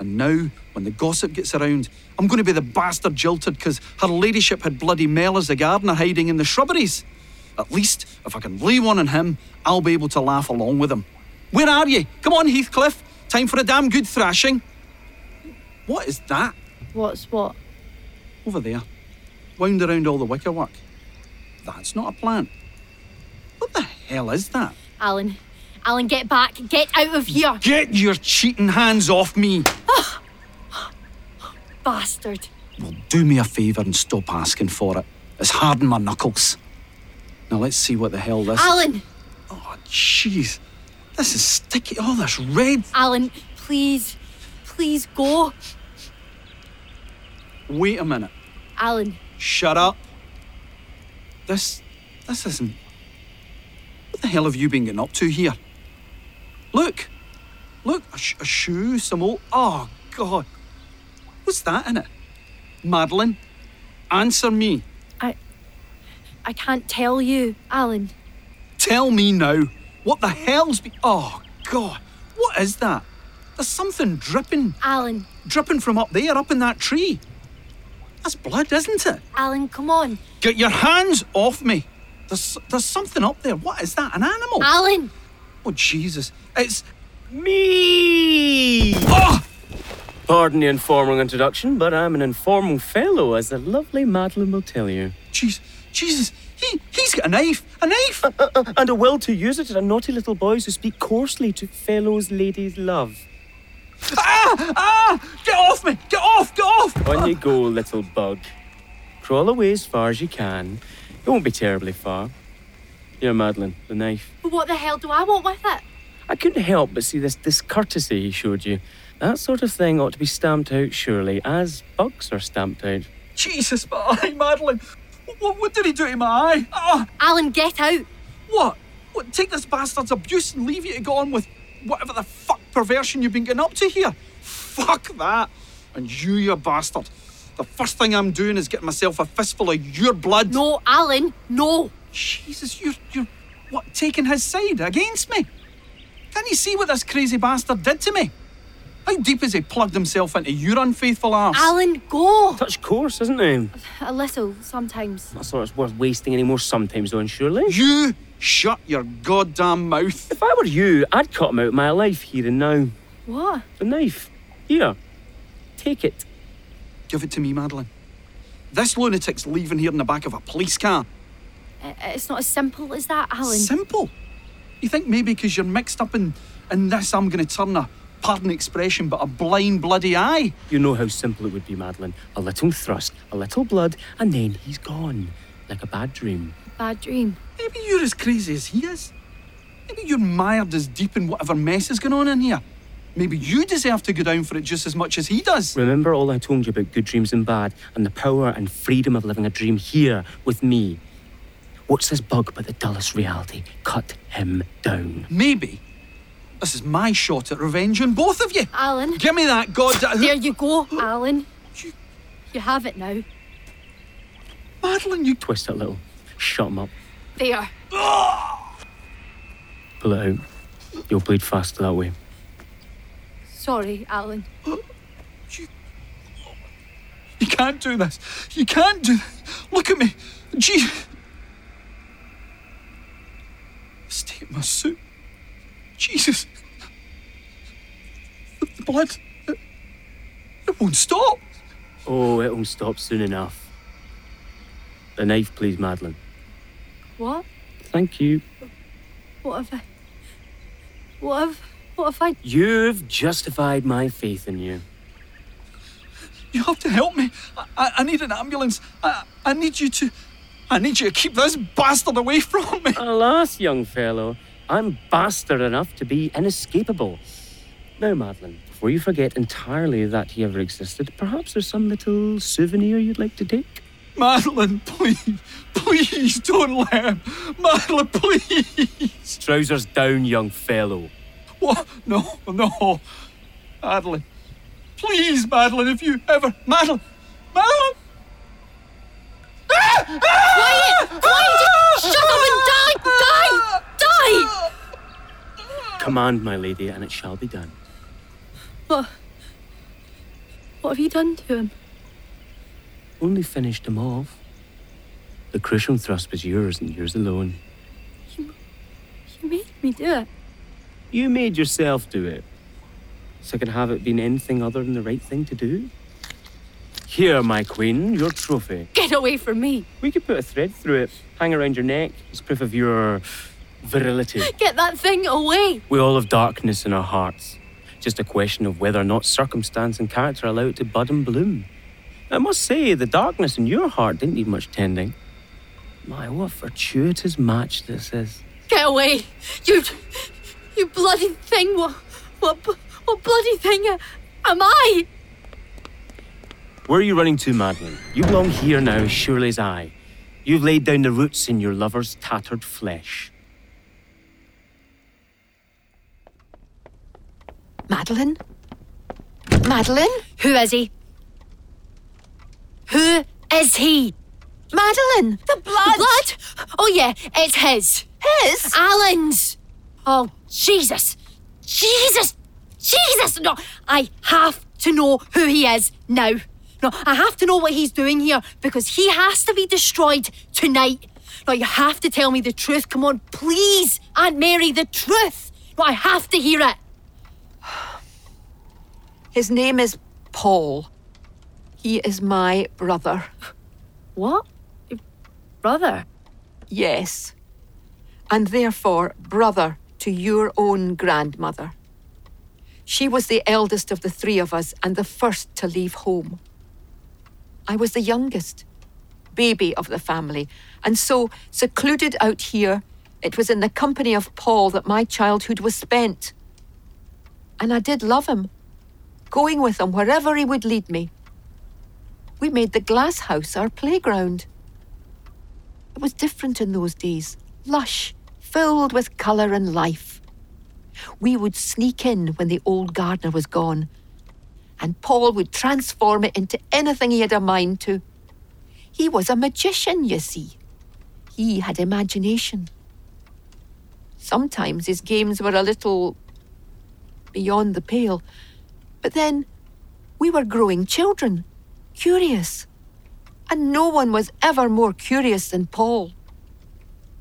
And now, when the gossip gets around, I'm going to be the bastard jilted because her ladyship had bloody Mellors the gardener hiding in the shrubberies. At least, if I can lay one on him, I'll be able to laugh along with him. Where are you? Come on, Heathcliff. Time for a damn good thrashing. What is that? What's what? Over there. Wound around all the wickerwork. That's not a plant. What the hell is that? Alan, Alan, get back. Get out of here. Get your cheating hands off me! <sighs> Bastard. Well, do me a favour and stop asking for it. It's hard in my knuckles. Now let's see what the hell this. Alan, Oh, jeez. This is sticky. Oh, this red. Alan, please, please go. Wait a minute. Alan, Shut up. This. This isn't. What the hell have you been getting up to here? Look. Look, a, sh- a shoe, some old. Oh, God. What's that in it? Madeline, answer me. I, I can't tell you, Alan. Tell me now. What the hell's be. Oh, God. What is that? There's something dripping, Alan, dripping from up there, up in that tree. That's blood, isn't it? Alan, come on. Get your hands off me. There's, there's something up there. What is that? An animal? Alan, Oh, Jesus. It's. Me! Oh! Pardon the informal introduction, but I'm an informal fellow, as the lovely Madeline will tell you. Jeez. Jesus. He, he's got a knife. A knife. And a will to use it to naughty little boys who speak coarsely to fellows ladies love. ah! Ah! Get off me! Get off! Get off! On you go, little bug. Crawl away as far as you can. It won't be terribly far. Here, Madeline, the knife. But what the hell do I want with it? I couldn't help but see this discourtesy he showed you. That sort of thing ought to be stamped out, surely, as bugs are stamped out. Jesus, my <laughs> eye, Madeline. What, what did he do to my eye? Ah! Alan, get out. What? What? Take this bastard's abuse and leave you to go on with whatever the fuck perversion you've been getting up to here? Fuck that. And you, you bastard. The first thing I'm doing is getting myself a fistful of your blood. No, Alan, no. Jesus, you're, you're, what, taking his side against me? Can't you see what this crazy bastard did to me? How deep has he plugged himself into your unfaithful arse? Alan, go. Touch coarse, isn't he? A little, sometimes. Not sort it's worth wasting any more sometimes, on surely. You shut your goddamn mouth. If I were you, I'd cut him out of my life here and now. What? The knife. Here. Take it. Give it to me, Madeline. This lunatic's leaving here in the back of a police car. I- It's not as simple as that, Alan. Simple. You think maybe because you're mixed up in, in this, I'm going to turn a, pardon the expression, but a blind bloody eye? You know how simple it would be, Madeline. A little thrust, a little blood, and then he's gone. Like a bad dream. Bad dream. Maybe you're as crazy as he is. Maybe you're mired as deep in whatever mess is going on in here. Maybe you deserve to go down for it just as much as he does. Remember all I told you about good dreams and bad, and the power and freedom of living a dream here with me. What's this bug but the dullest reality? Cut him down. Maybe. This is my shot at revenge on both of you. Alan. Give me that god. There you go, Alan. You you have it now. Madeline, you. Twist it a little. Shut him up. There. Pull it out. You'll bleed faster that way. Sorry, Alan. You can't do this. You can't do this. Look at me. Gee. The state of my suit. Jesus. The, the blood. It, it won't stop. Oh, it'll stop soon enough. The knife, please, Madeline. What? Thank you. What have I. What have. What have I. You've justified my faith in you. You have to help me. I, I, I need an ambulance. I, I need you to. I need you to keep this bastard away from me. Alas, young fellow, I'm bastard enough to be inescapable. Now, Madeline, before you forget entirely that he ever existed, perhaps there's some little souvenir you'd like to take? Madeline, please. Please don't let him. Madeline, please. Trousers down, young fellow. What? No, no. Madeline. Please, Madeline, if you ever. Madeline! Madeline! Quiet! Quiet! Shut up and die! Die! Die! Command, my lady, and it shall be done. What? What have you done to him? Only finished him off. The crucial thrust was yours and yours alone. You you made me do it. You made yourself do it. So could have it been anything other than the right thing to do? Here, my queen, your trophy. Get away from me. We could put a thread through it, hang around your neck as proof of your virility. Get that thing away. We all have darkness in our hearts. Just a question of whether or not circumstance and character allow it to bud and bloom. I must say, the darkness in your heart didn't need much tending. My, what fortuitous match this is. Get away. You. You bloody thing. What. What. What bloody thing am I? Where are you running to, Madeline? You belong here now as surely as I. You've laid down the roots in your lover's tattered flesh. Madeline? Madeline? Who is he? Who is he? Madeline! The blood. The blood? Oh, yeah, it's his. His? Alan's. Oh, Jesus. Jesus. Jesus. No, I have to know who he is now. No, I have to know what he's doing here because he has to be destroyed tonight. No, you have to tell me the truth. Come on, please, Aunt Mary, the truth. No, I have to hear it. <sighs> His name is Paul. He is my brother. What? Brother? Yes. And therefore, brother to your own grandmother. She was the eldest of the three of us and the first to leave home. I was the youngest, baby of the family, and so, secluded out here, it was in the company of Paul that my childhood was spent. And I did love him, going with him wherever he would lead me. We made the glass house our playground. It was different in those days, lush, filled with colour and life. We would sneak in when the old gardener was gone, and Paul would transform it into anything he had a mind to. He was a magician, you see. He had imagination. Sometimes his games were a little beyond the pale, but then we were growing children, curious. And no one was ever more curious than Paul,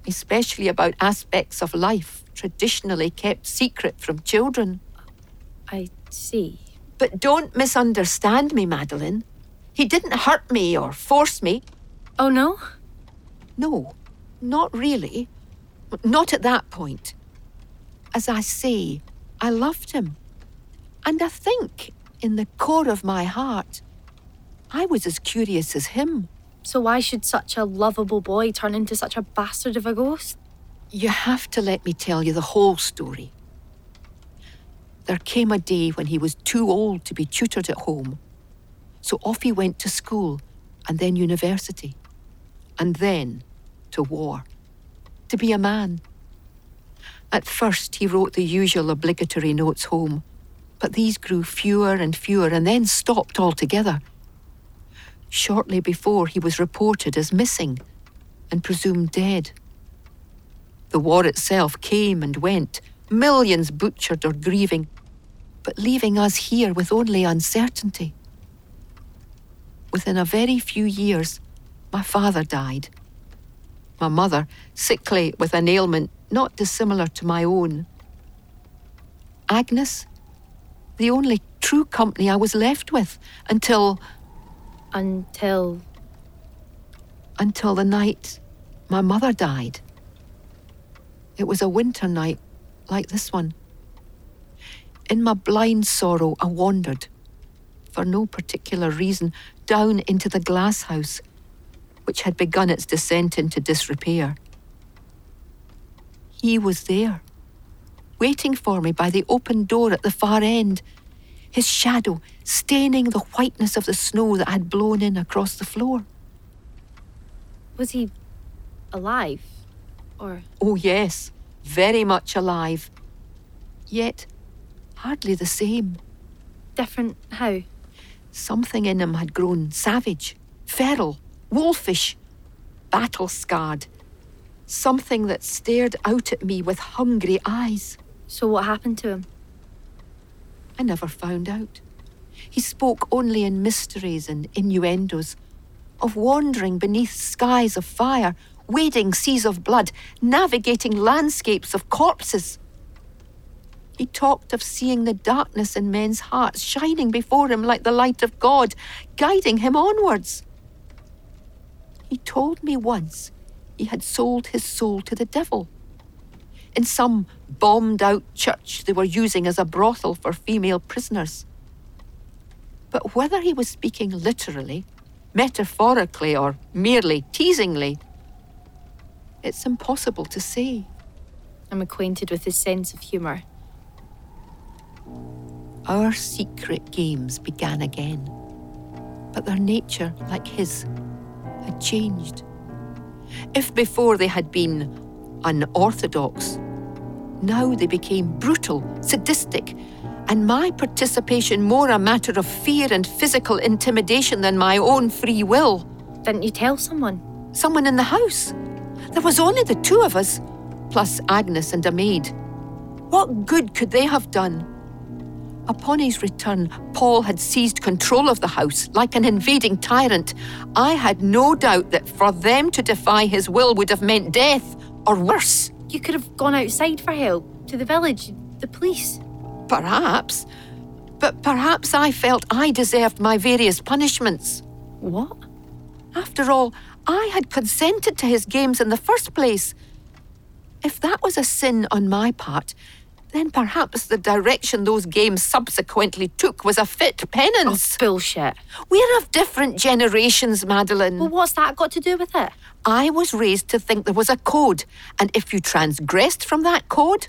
especially about aspects of life traditionally kept secret from children. I see. But don't misunderstand me, Madeline. He didn't hurt me or force me. Oh, no? No, not really. Not at that point. As I say, I loved him. And I think, in the core of my heart, I was as curious as him. So why should such a lovable boy turn into such a bastard of a ghost? You have to let me tell you the whole story. There came a day when he was too old to be tutored at home. So off he went to school and then university. And then to war. To be a man. At first, he wrote the usual obligatory notes home, but these grew fewer and fewer and then stopped altogether. Shortly before, he was reported as missing and presumed dead. The war itself came and went, millions butchered or grieving, but leaving us here with only uncertainty. Within a very few years, my father died. My mother, sickly with an ailment not dissimilar to my own. Agnes, the only true company I was left with until. Until. Until the night my mother died. It was a winter night like this one. In my blind sorrow, I wandered, for no particular reason, down into the glass house, which had begun its descent into disrepair. He was there, waiting for me by the open door at the far end, his shadow staining the whiteness of the snow that had blown in across the floor. Was he alive? Or. Oh, yes, very much alive. Yet hardly the same. Different how? Something in him had grown savage, feral, wolfish, battle scarred. Something that stared out at me with hungry eyes. So, what happened to him? I never found out. He spoke only in mysteries and innuendos, of wandering beneath skies of fire, wading seas of blood, navigating landscapes of corpses. He talked of seeing the darkness in men's hearts shining before him like the light of God, guiding him onwards. He told me once he had sold his soul to the devil. In some bombed out church they were using as a brothel for female prisoners. But whether he was speaking literally, metaphorically, or merely teasingly, it's impossible to say. I'm acquainted with his sense of humour. Our secret games began again, but their nature, like his, had changed. If before they had been unorthodox, now they became brutal, sadistic, and my participation more a matter of fear and physical intimidation than my own free will. Didn't you tell someone? Someone in the house. There was only the two of us, plus Agnes and a maid. What good could they have done? Upon his return, Paul had seized control of the house like an invading tyrant. I had no doubt that for them to defy his will would have meant death, or worse. You could have gone outside for help, to the village, the police. Perhaps. But perhaps I felt I deserved my various punishments. What? After all, I had consented to his games in the first place. If that was a sin on my part, then perhaps the direction those games subsequently took was a fit penance. Oh, bullshit. We're of different generations, Madeline. Well, what's that got to do with it? I was raised to think there was a code, and if you transgressed from that code,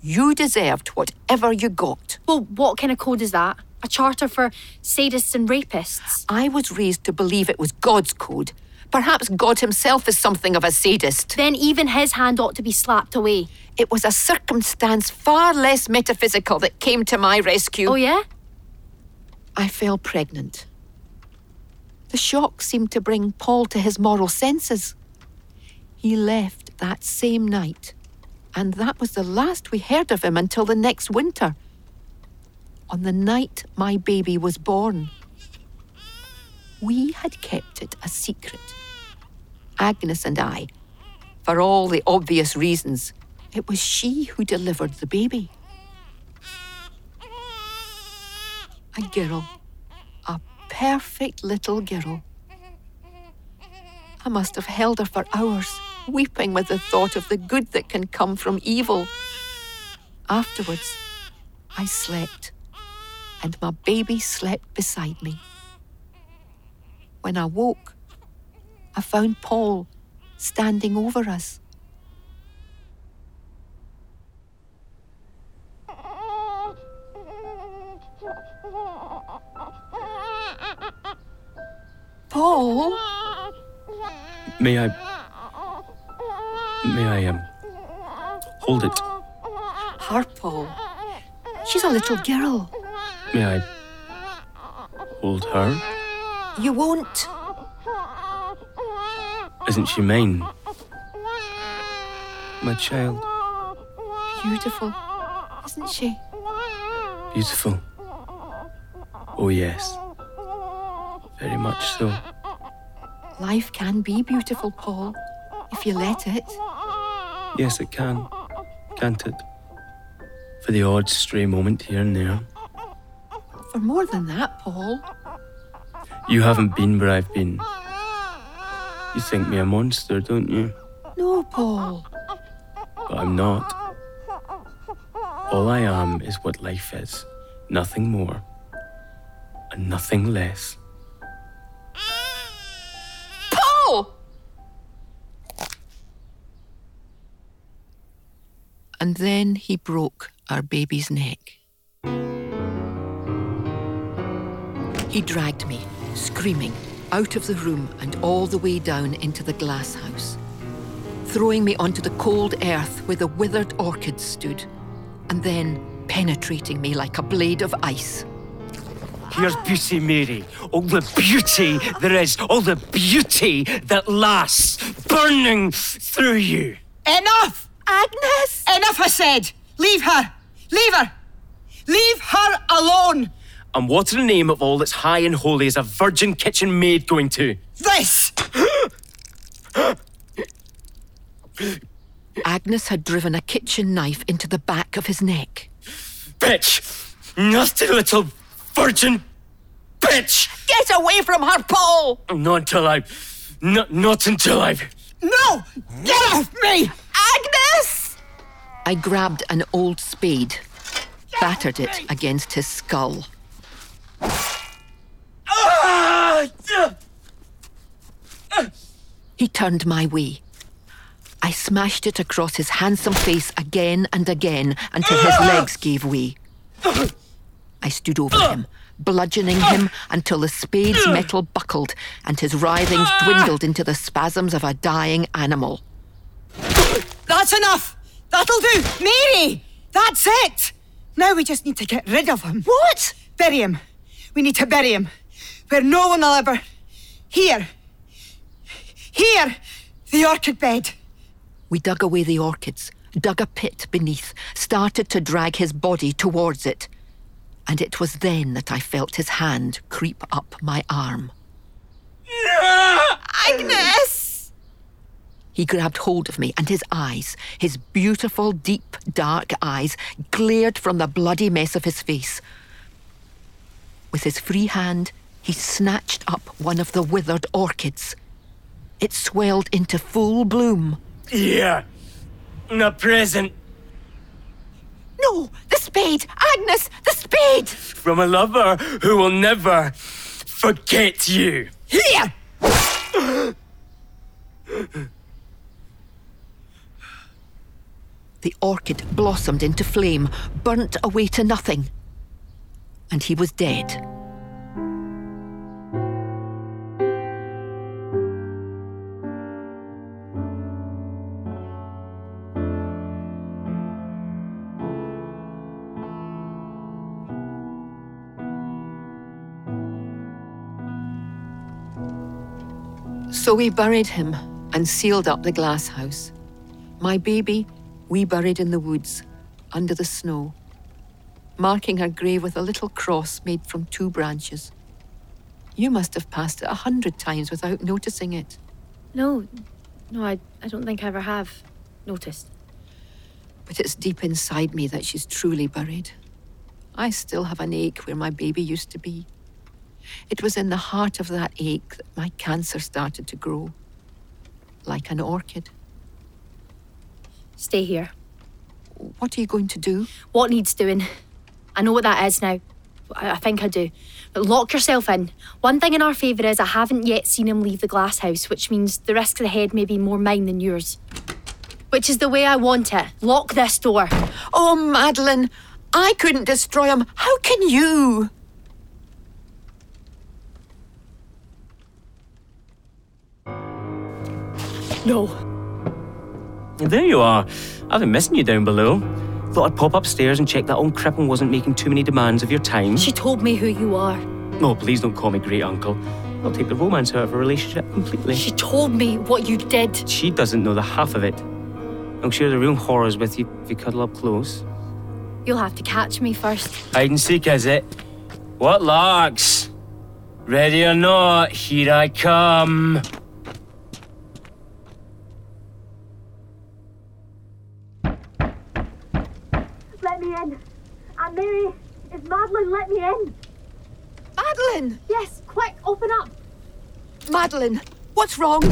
you deserved whatever you got. Well, what kind of code is that? A charter for sadists and rapists? I was raised to believe it was God's code. Perhaps God himself is something of a sadist. Then even his hand ought to be slapped away. It was a circumstance far less metaphysical that came to my rescue. Oh, yeah? I fell pregnant. The shock seemed to bring Paul to his moral senses. He left that same night, and that was the last we heard of him until the next winter. On the night my baby was born. We had kept it a secret. Agnes and I, for all the obvious reasons. It was she who delivered the baby. A girl. A perfect little girl. I must have held her for hours, weeping with the thought of the good that can come from evil. Afterwards, I slept, and my baby slept beside me. When I woke, I found Paul standing over us. Paul? May I. May I, um. Hold it her, Paul. She's a little girl. May I hold her? You won't. Isn't she mine? My child. Beautiful, isn't she? Beautiful. Oh, yes. Very much so. Life can be beautiful, Paul, if you let it. Yes, it can. Can't it? For the odd stray moment here and there. For more than that, Paul. You haven't been where I've been. You think me a monster, don't you? No, Paul. But I'm not. All I am is what life is. Nothing more. And nothing less. Paul! And then he broke our baby's neck. He dragged me, screaming, out of the room and all the way down into the glass house, throwing me onto the cold earth where the withered orchids stood, and then penetrating me like a blade of ice. Here's beauty, Mary. All the beauty there is, all the beauty that lasts, burning through you. Enough! Agnes! Enough, I said! Leave her! Leave her! Leave her alone! And what in the name of all that's high and holy is a virgin kitchen maid going to? This! Agnes had driven a kitchen knife into the back of his neck. Bitch! Nasty little virgin bitch! Get away from her, Paul! Not until I've. Not, not until I've. No! Get off me! Agnes! I grabbed an old spade, battered it against his skull. He turned my way. I smashed it across his handsome face again and again until his legs gave way. I stood over him, bludgeoning him until the spade's metal buckled and his writhings dwindled into the spasms of a dying animal. That's enough! That'll do! Mary! That's it! Now we just need to get rid of him. What? Bury him. We need to bury him. Where no one will ever. Here. Here! The orchid bed. We dug away the orchids, dug a pit beneath, started to drag his body towards it. And it was then that I felt his hand creep up my arm. Agnes! He grabbed hold of me, and his eyes, his beautiful, deep, dark eyes, glared from the bloody mess of his face. With his free hand, he snatched up one of the withered orchids. It swelled into full bloom. Here. A present No, the spade! Agnes, the spade! from a lover who will never forget you. Here! The orchid blossomed into flame, burnt away to nothing. And he was dead. So we buried him and sealed up the glass house. My baby, we buried in the woods, under the snow, marking her grave with a little cross made from two branches. You must have passed it a hundred times without noticing it. No, no, I, I don't think I ever have noticed. But it's deep inside me that she's truly buried. I still have an ache where my baby used to be. It was in the heart of that ache that my cancer started to grow, like an orchid. Stay here. What are you going to do? What needs doing? I know what that is now. I, I think I do. But lock yourself in. One thing in our favour is I haven't yet seen him leave the glass house, which means the risk ahead may be more mine than yours. Which is the way I want it. Lock this door. Oh, Madeline, I couldn't destroy him. How can you? No. There you are. I've been missing you down below. Thought I'd pop upstairs and check that old cripple wasn't making too many demands of your time. She told me who you are. Oh, please don't call me great uncle. I'll take the romance out of a relationship completely. She told me what you did. She doesn't know the half of it. I'll share the real horrors with you if you cuddle up close. You'll have to catch me first. Hide and seek, is it? What larks? Ready or not, here I come. Let me in. Aunt Mary, is Madeline let me in? Madeline! Yes, quick, open up. Madeline, what's wrong?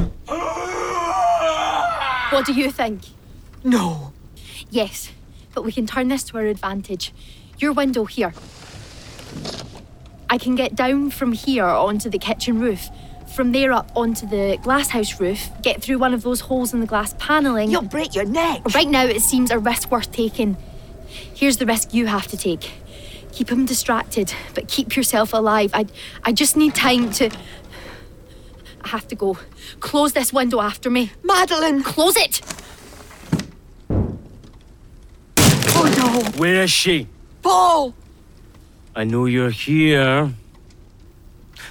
What do you think? No. Yes, but we can turn this to our advantage. Your window here. I can get down from here onto the kitchen roof. From there up onto the glasshouse roof, get through one of those holes in the glass panelling. You'll break your neck. Right now, it seems a risk worth taking. Here's the risk you have to take. Keep him distracted, but keep yourself alive. I, I just need time to. I have to go. Close this window after me. Madeline! Close it! Oh no! Where is she? Paul! I know you're here.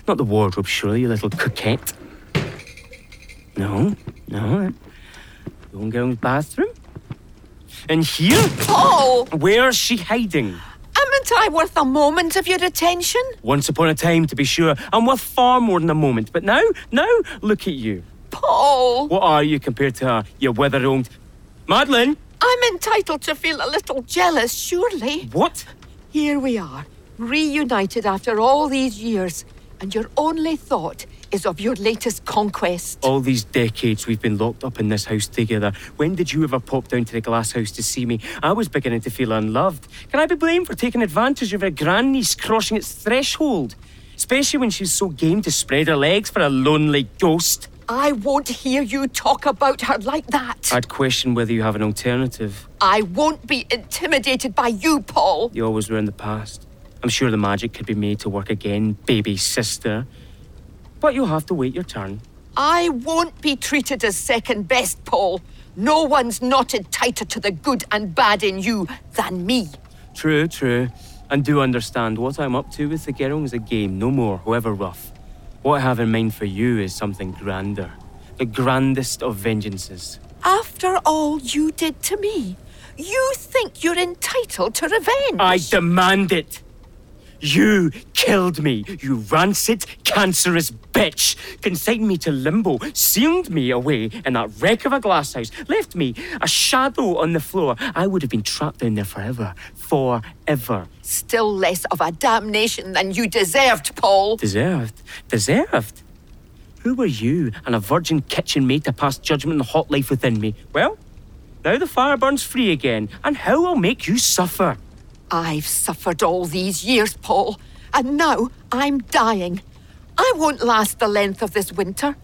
Not the wardrobe, surely, you little coquette. No, no. The old girl's bathroom. And here? Oh. Paul! Where's she hiding? Amn't I worth a moment of your attention? Once upon a time, to be sure, I'm worth far more than a moment. But now, now, look at you. Paul! What are you compared to her? You wither-owned... Madeline! I'm entitled to feel a little jealous, surely. What? Here we are, reunited after all these years, and your only thought is of your latest conquest. All these decades we've been locked up in this house together. When did you ever pop down to the glass house to see me? I was beginning to feel unloved. Can I be blamed for taking advantage of a grandniece crossing its threshold? Especially when she's so game to spread her legs for a lonely ghost. I won't hear you talk about her like that. I'd question whether you have an alternative. I won't be intimidated by you, Paul. You always were in the past. I'm sure the magic could be made to work again, baby sister. But you'll have to wait your turn. I won't be treated as second best, Paul. No one's knotted tighter to the good and bad in you than me. True, true. And do understand what I'm up to with the girl is a game, no more, however rough. What I have in mind for you is something grander. The grandest of vengeances. After all you did to me, you think you're entitled to revenge. I demand it! You killed me, you rancid, cancerous bitch! Consigned me to limbo, sealed me away in that wreck of a glasshouse, left me a shadow on the floor. I would have been trapped down there forever. Forever. Still less of a damnation than you deserved, Paul. Deserved? Deserved? Who were you and a virgin kitchen maid to pass judgment on the hot life within me? Well, now the fire burns free again, and how I'll make you suffer. I've suffered all these years, Paul, and now I'm dying. I won't last the length of this winter.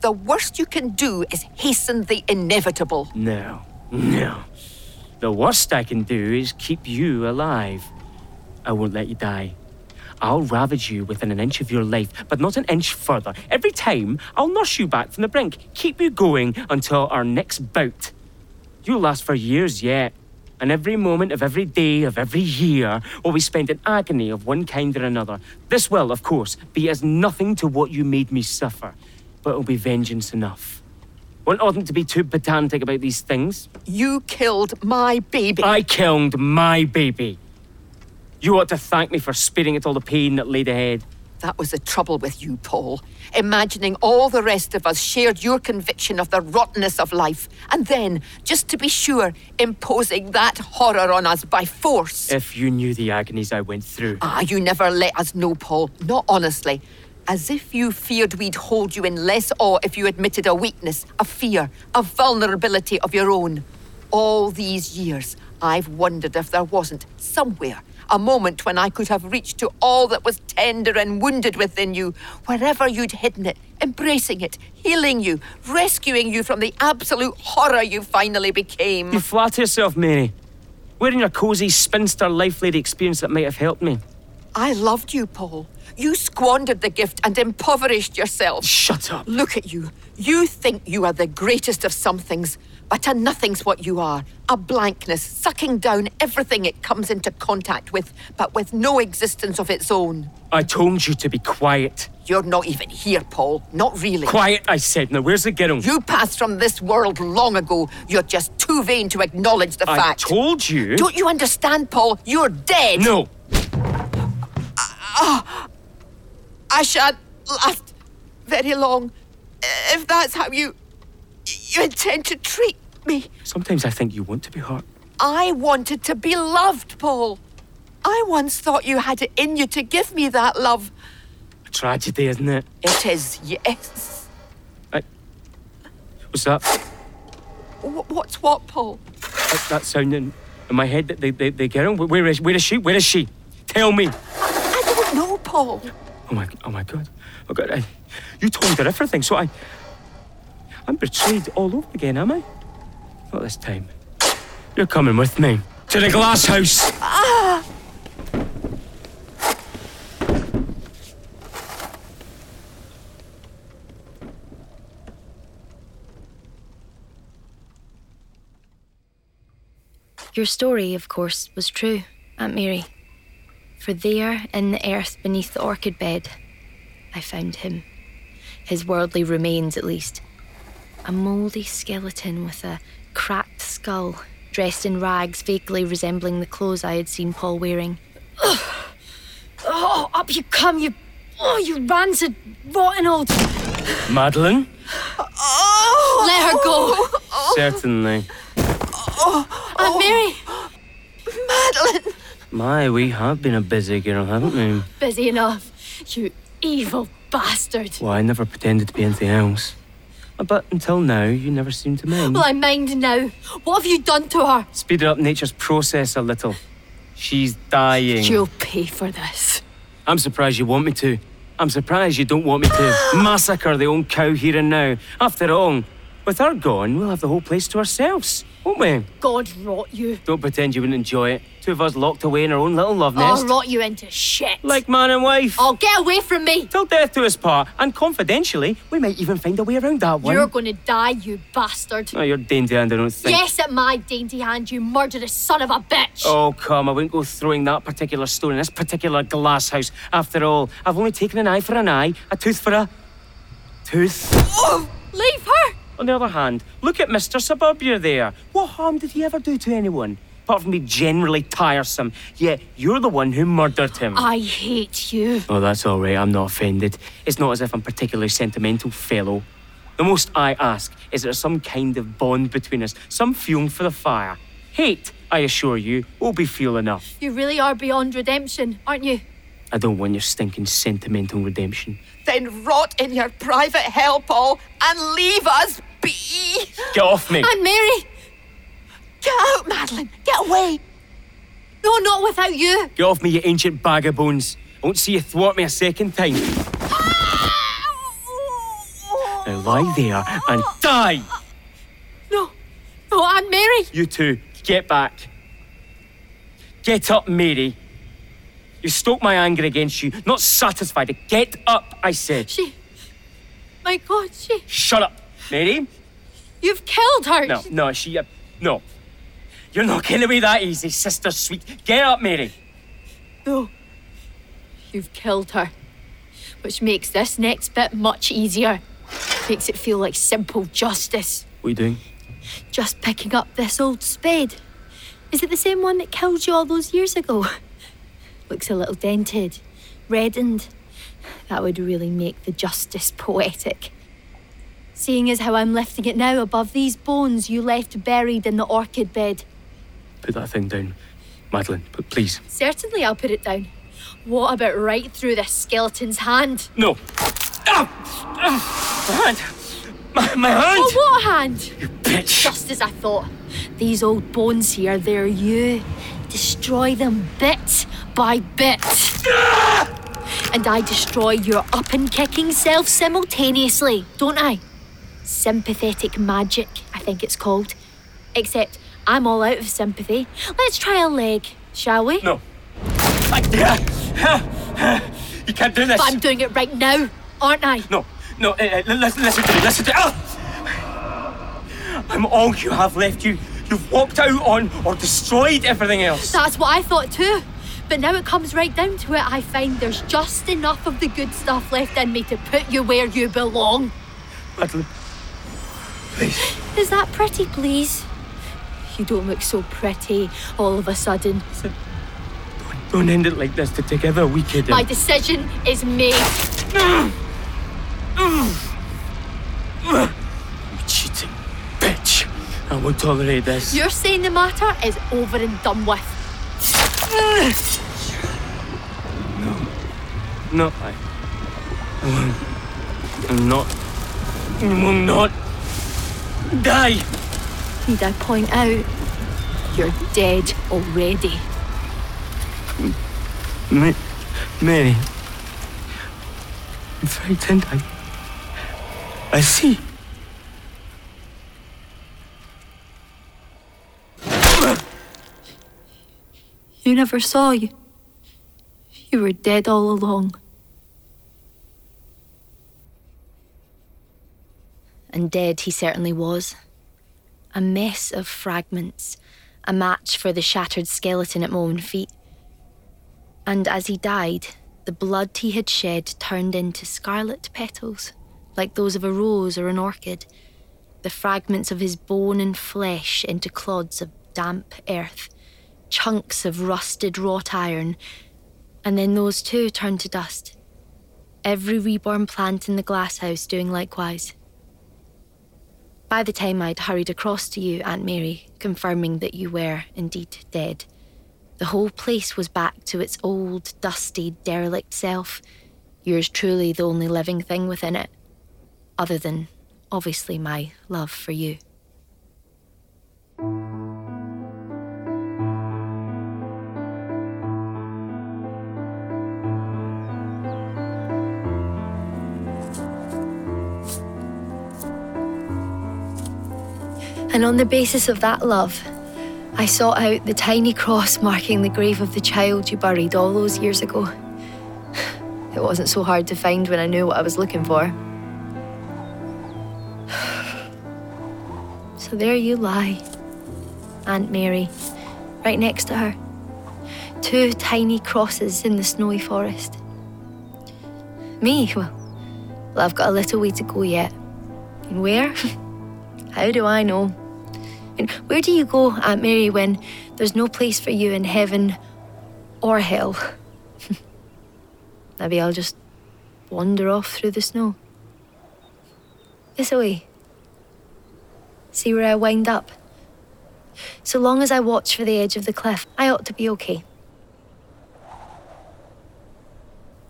The worst you can do is hasten the inevitable. No, no. The worst I can do is keep you alive. I won't let you die. I'll ravage you within an inch of your life, but not an inch further. Every time, I'll nurse you back from the brink, keep you going until our next bout. You'll last for years yet, and every moment of every day of every year will be spent in agony of one kind or another. This will, of course, be as nothing to what you made me suffer, but it'll be vengeance enough. One oughtn't to be too pedantic about these things. You killed my baby. I killed my baby. You ought to thank me for sparing it all the pain that laid ahead. That was the trouble with you, Paul. Imagining all the rest of us shared your conviction of the rottenness of life, and then, just to be sure, imposing that horror on us by force. If you knew the agonies I went through. Ah, you never let us know, Paul. Not honestly. As if you feared we'd hold you in less awe if you admitted a weakness, a fear, a vulnerability of your own. All these years, I've wondered if there wasn't, somewhere, a moment when I could have reached to all that was tender and wounded within you, wherever you'd hidden it, embracing it, healing you, rescuing you from the absolute horror you finally became. You flatter yourself, Mary. Wearing your cosy spinster life lady experience that might have helped me. I loved you, Paul. You squandered the gift and impoverished yourself. Shut up. Look at you. You think you are the greatest of some things, But a nothing's what you are. A blankness, sucking down everything it comes into contact with, but with no existence of its own. I told you to be quiet. You're not even here, Paul. Not really. Quiet, I said. Now, where's the girl? You passed from this world long ago. You're just too vain to acknowledge the I fact. I told you. Don't you understand, Paul? You're dead. No. Ah, I shan't last very long. If that's how you you intend to treat me. Sometimes I think you want to be hurt. I wanted to be loved, Paul. I once thought you had it in you to give me that love. A tragedy, isn't it? It is, yes. What's that? Wh- What's what, Paul? That, that sound in, in my head. The, the, the girl. Where is, where is she? Where is she? Tell me. I don't know, Paul. Oh my, oh my God. Oh God, I, you told her everything, so I, I'm betrayed all over again, am I? Not this time. You're coming with me to the glass house. Ah! Your story, of course, was true, Aunt Mary. For there, in the earth beneath the orchid bed, I found him. His worldly remains, at least. A mouldy skeleton with a cracked skull, dressed in rags vaguely resembling the clothes I had seen Paul wearing. Oh, up you come, you. Oh, you rancid, rotten old. Madeline? Oh! Let her go! Certainly. Oh, Aunt Mary! Madeline! My, we have been a busy girl, haven't we? Busy enough. You evil bastard. Well, I never pretended to be anything else. But until now, you never seemed to mind. Well, I mind now. What have you done to her? Speed up nature's process a little. She's dying. You'll pay for this. I'm surprised you want me to. I'm surprised you don't want me to <gasps> massacre the old cow here and now. After all, with her gone, we'll have the whole place to ourselves, won't we? God rot you. Don't pretend you wouldn't enjoy it. Two of us locked away in our own little love nest. I'll rot you into shit. like man and wife. Oh, get away from me. Till death do us part. And confidentially, we might even find a way around that one. You're going to die, you bastard. Oh, you're dainty and I don't think. Yes, at my dainty hand, you murderous son of a bitch. Oh, come, I wouldn't go throwing that particular stone in this particular glass house. After all, I've only taken an eye for an eye, a tooth for a tooth. Oh, leave her. On the other hand, look at Mr. Suburbia there. What harm did he ever do to anyone? Apart from be generally tiresome. Yet you're the one who murdered him. I hate you. Oh, that's all right. I'm not offended. It's not as if I'm particularly sentimental, fellow. The most I ask is there some kind of bond between us, some fuel for the fire. Hate, I assure you, will be fuel enough. You really are beyond redemption, aren't you? I don't want your stinking sentimental redemption. Then rot in your private hell, Paul, and leave us be. Get off me! Aunt Mary. Get out, Madeline. Get away. No, not without you. Get off me, you ancient bag of bones. I won't see you thwart me a second time. Ah! Now lie there and die! No. No, Aunt Mary. You two, get back. Get up, Mary. You stoked my anger against you, not satisfied. Get up, I said. She. My God, she. Shut up, Mary. You've killed her. No, no, she. Uh, no. You're not getting away that easy, sister sweet. Get up, Mary. No. You've killed her. Which makes this next bit much easier. Makes it feel like simple justice. What are you doing? Just picking up this old spade. Is it the same one that killed you all those years ago? Looks a little dented, reddened. That would really make the justice poetic. Seeing as how I'm lifting it now above these bones you left buried in the orchid bed. Put that thing down. Madeline, but please. Certainly I'll put it down. What about right through the skeleton's hand? No. Ah! Ah! My hand! My, my hand! Oh, what hand? You bitch! Just as I thought. These old bones here, they're you. Destroy them bit by bit. And I destroy your up and kicking self simultaneously, don't I? Sympathetic magic, I think it's called. Except I'm all out of sympathy. Let's try a leg, shall we? No. You can't do this. But I'm doing it right now, aren't I? No, no, uh, listen, listen to me, listen to me. Ah! I'm all you have left. You, you've walked out on or destroyed everything else. That's what I thought too. But now it comes right down to it, I find there's just enough of the good stuff left in me to put you where you belong. Madeline, please. Is that pretty, please? You don't look so pretty all of a sudden. Don't end it like this. To together we could. My decision is made. Mm. Mm. Mm. You cheating bitch. I won't tolerate this. You're saying the matter is over and done with. No, No, I. I. I'm not. I will not die. Need I point out? You're dead already. Ma- Mary. I'm frightened. I. I see. You never saw you. You were dead all along. And dead he certainly was. A mess of fragments, a match for the shattered skeleton at my own feet. And as he died, the blood he had shed turned into scarlet petals, like those of a rose or an orchid. The fragments of his bone and flesh into clods of damp earth, chunks of rusted wrought iron, and then those too turned to dust. Every reborn plant in the glasshouse doing likewise. By the time I'd hurried across to you, Aunt Mary, confirming that you were indeed dead, the whole place was back to its old, dusty, derelict self. Yours truly the only living thing within it, other than, obviously, my love for you. And on the basis of that love, I sought out the tiny cross marking the grave of the child you buried all those years ago. It wasn't so hard to find when I knew what I was looking for. So there you lie, Aunt Mary, right next to her. Two tiny crosses in the snowy forest. Me, well, well, I've got a little way to go yet. And where? <laughs> How do I know? And where do you go, Aunt Mary, when there's no place for you in heaven or hell? <laughs> Maybe I'll just wander off through the snow. This way. See where I wind up. So long as I watch for the edge of the cliff, I ought to be okay.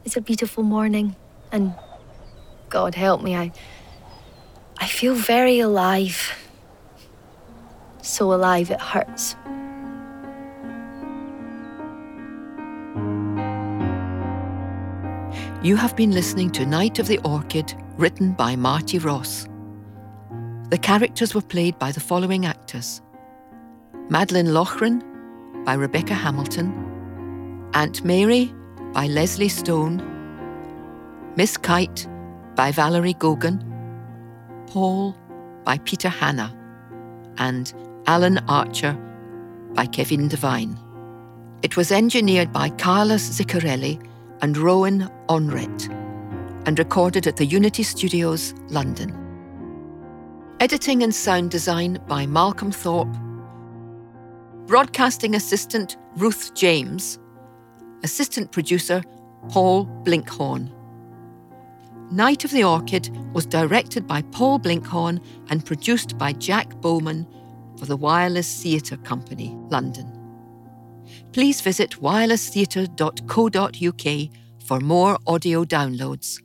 It's a beautiful morning, and God help me, I. I feel very alive. So alive it hurts. You have been listening to Night of the Orchid, written by Marty Ross. The characters were played by the following actors. Madeline Loughran by Rebecca Hamilton, Aunt Mary by Leslie Stone, Miss Kite by Valerie Gogan, Paul by Peter Hanna, and Alan Archer by Kevin Devine. It was engineered by Carlos Ziccarelli and Rowan Onret and recorded at the Unity Studios, London. Editing and sound design by Malcolm Thorpe. Broadcasting assistant Ruth James. Assistant producer Paul Blinkhorn. Night of the Orchid was directed by Paul Blinkhorn and produced by Jack Bowman for the Wireless Theatre Company, London. Please visit wirelesstheatre.co.uk for more audio downloads.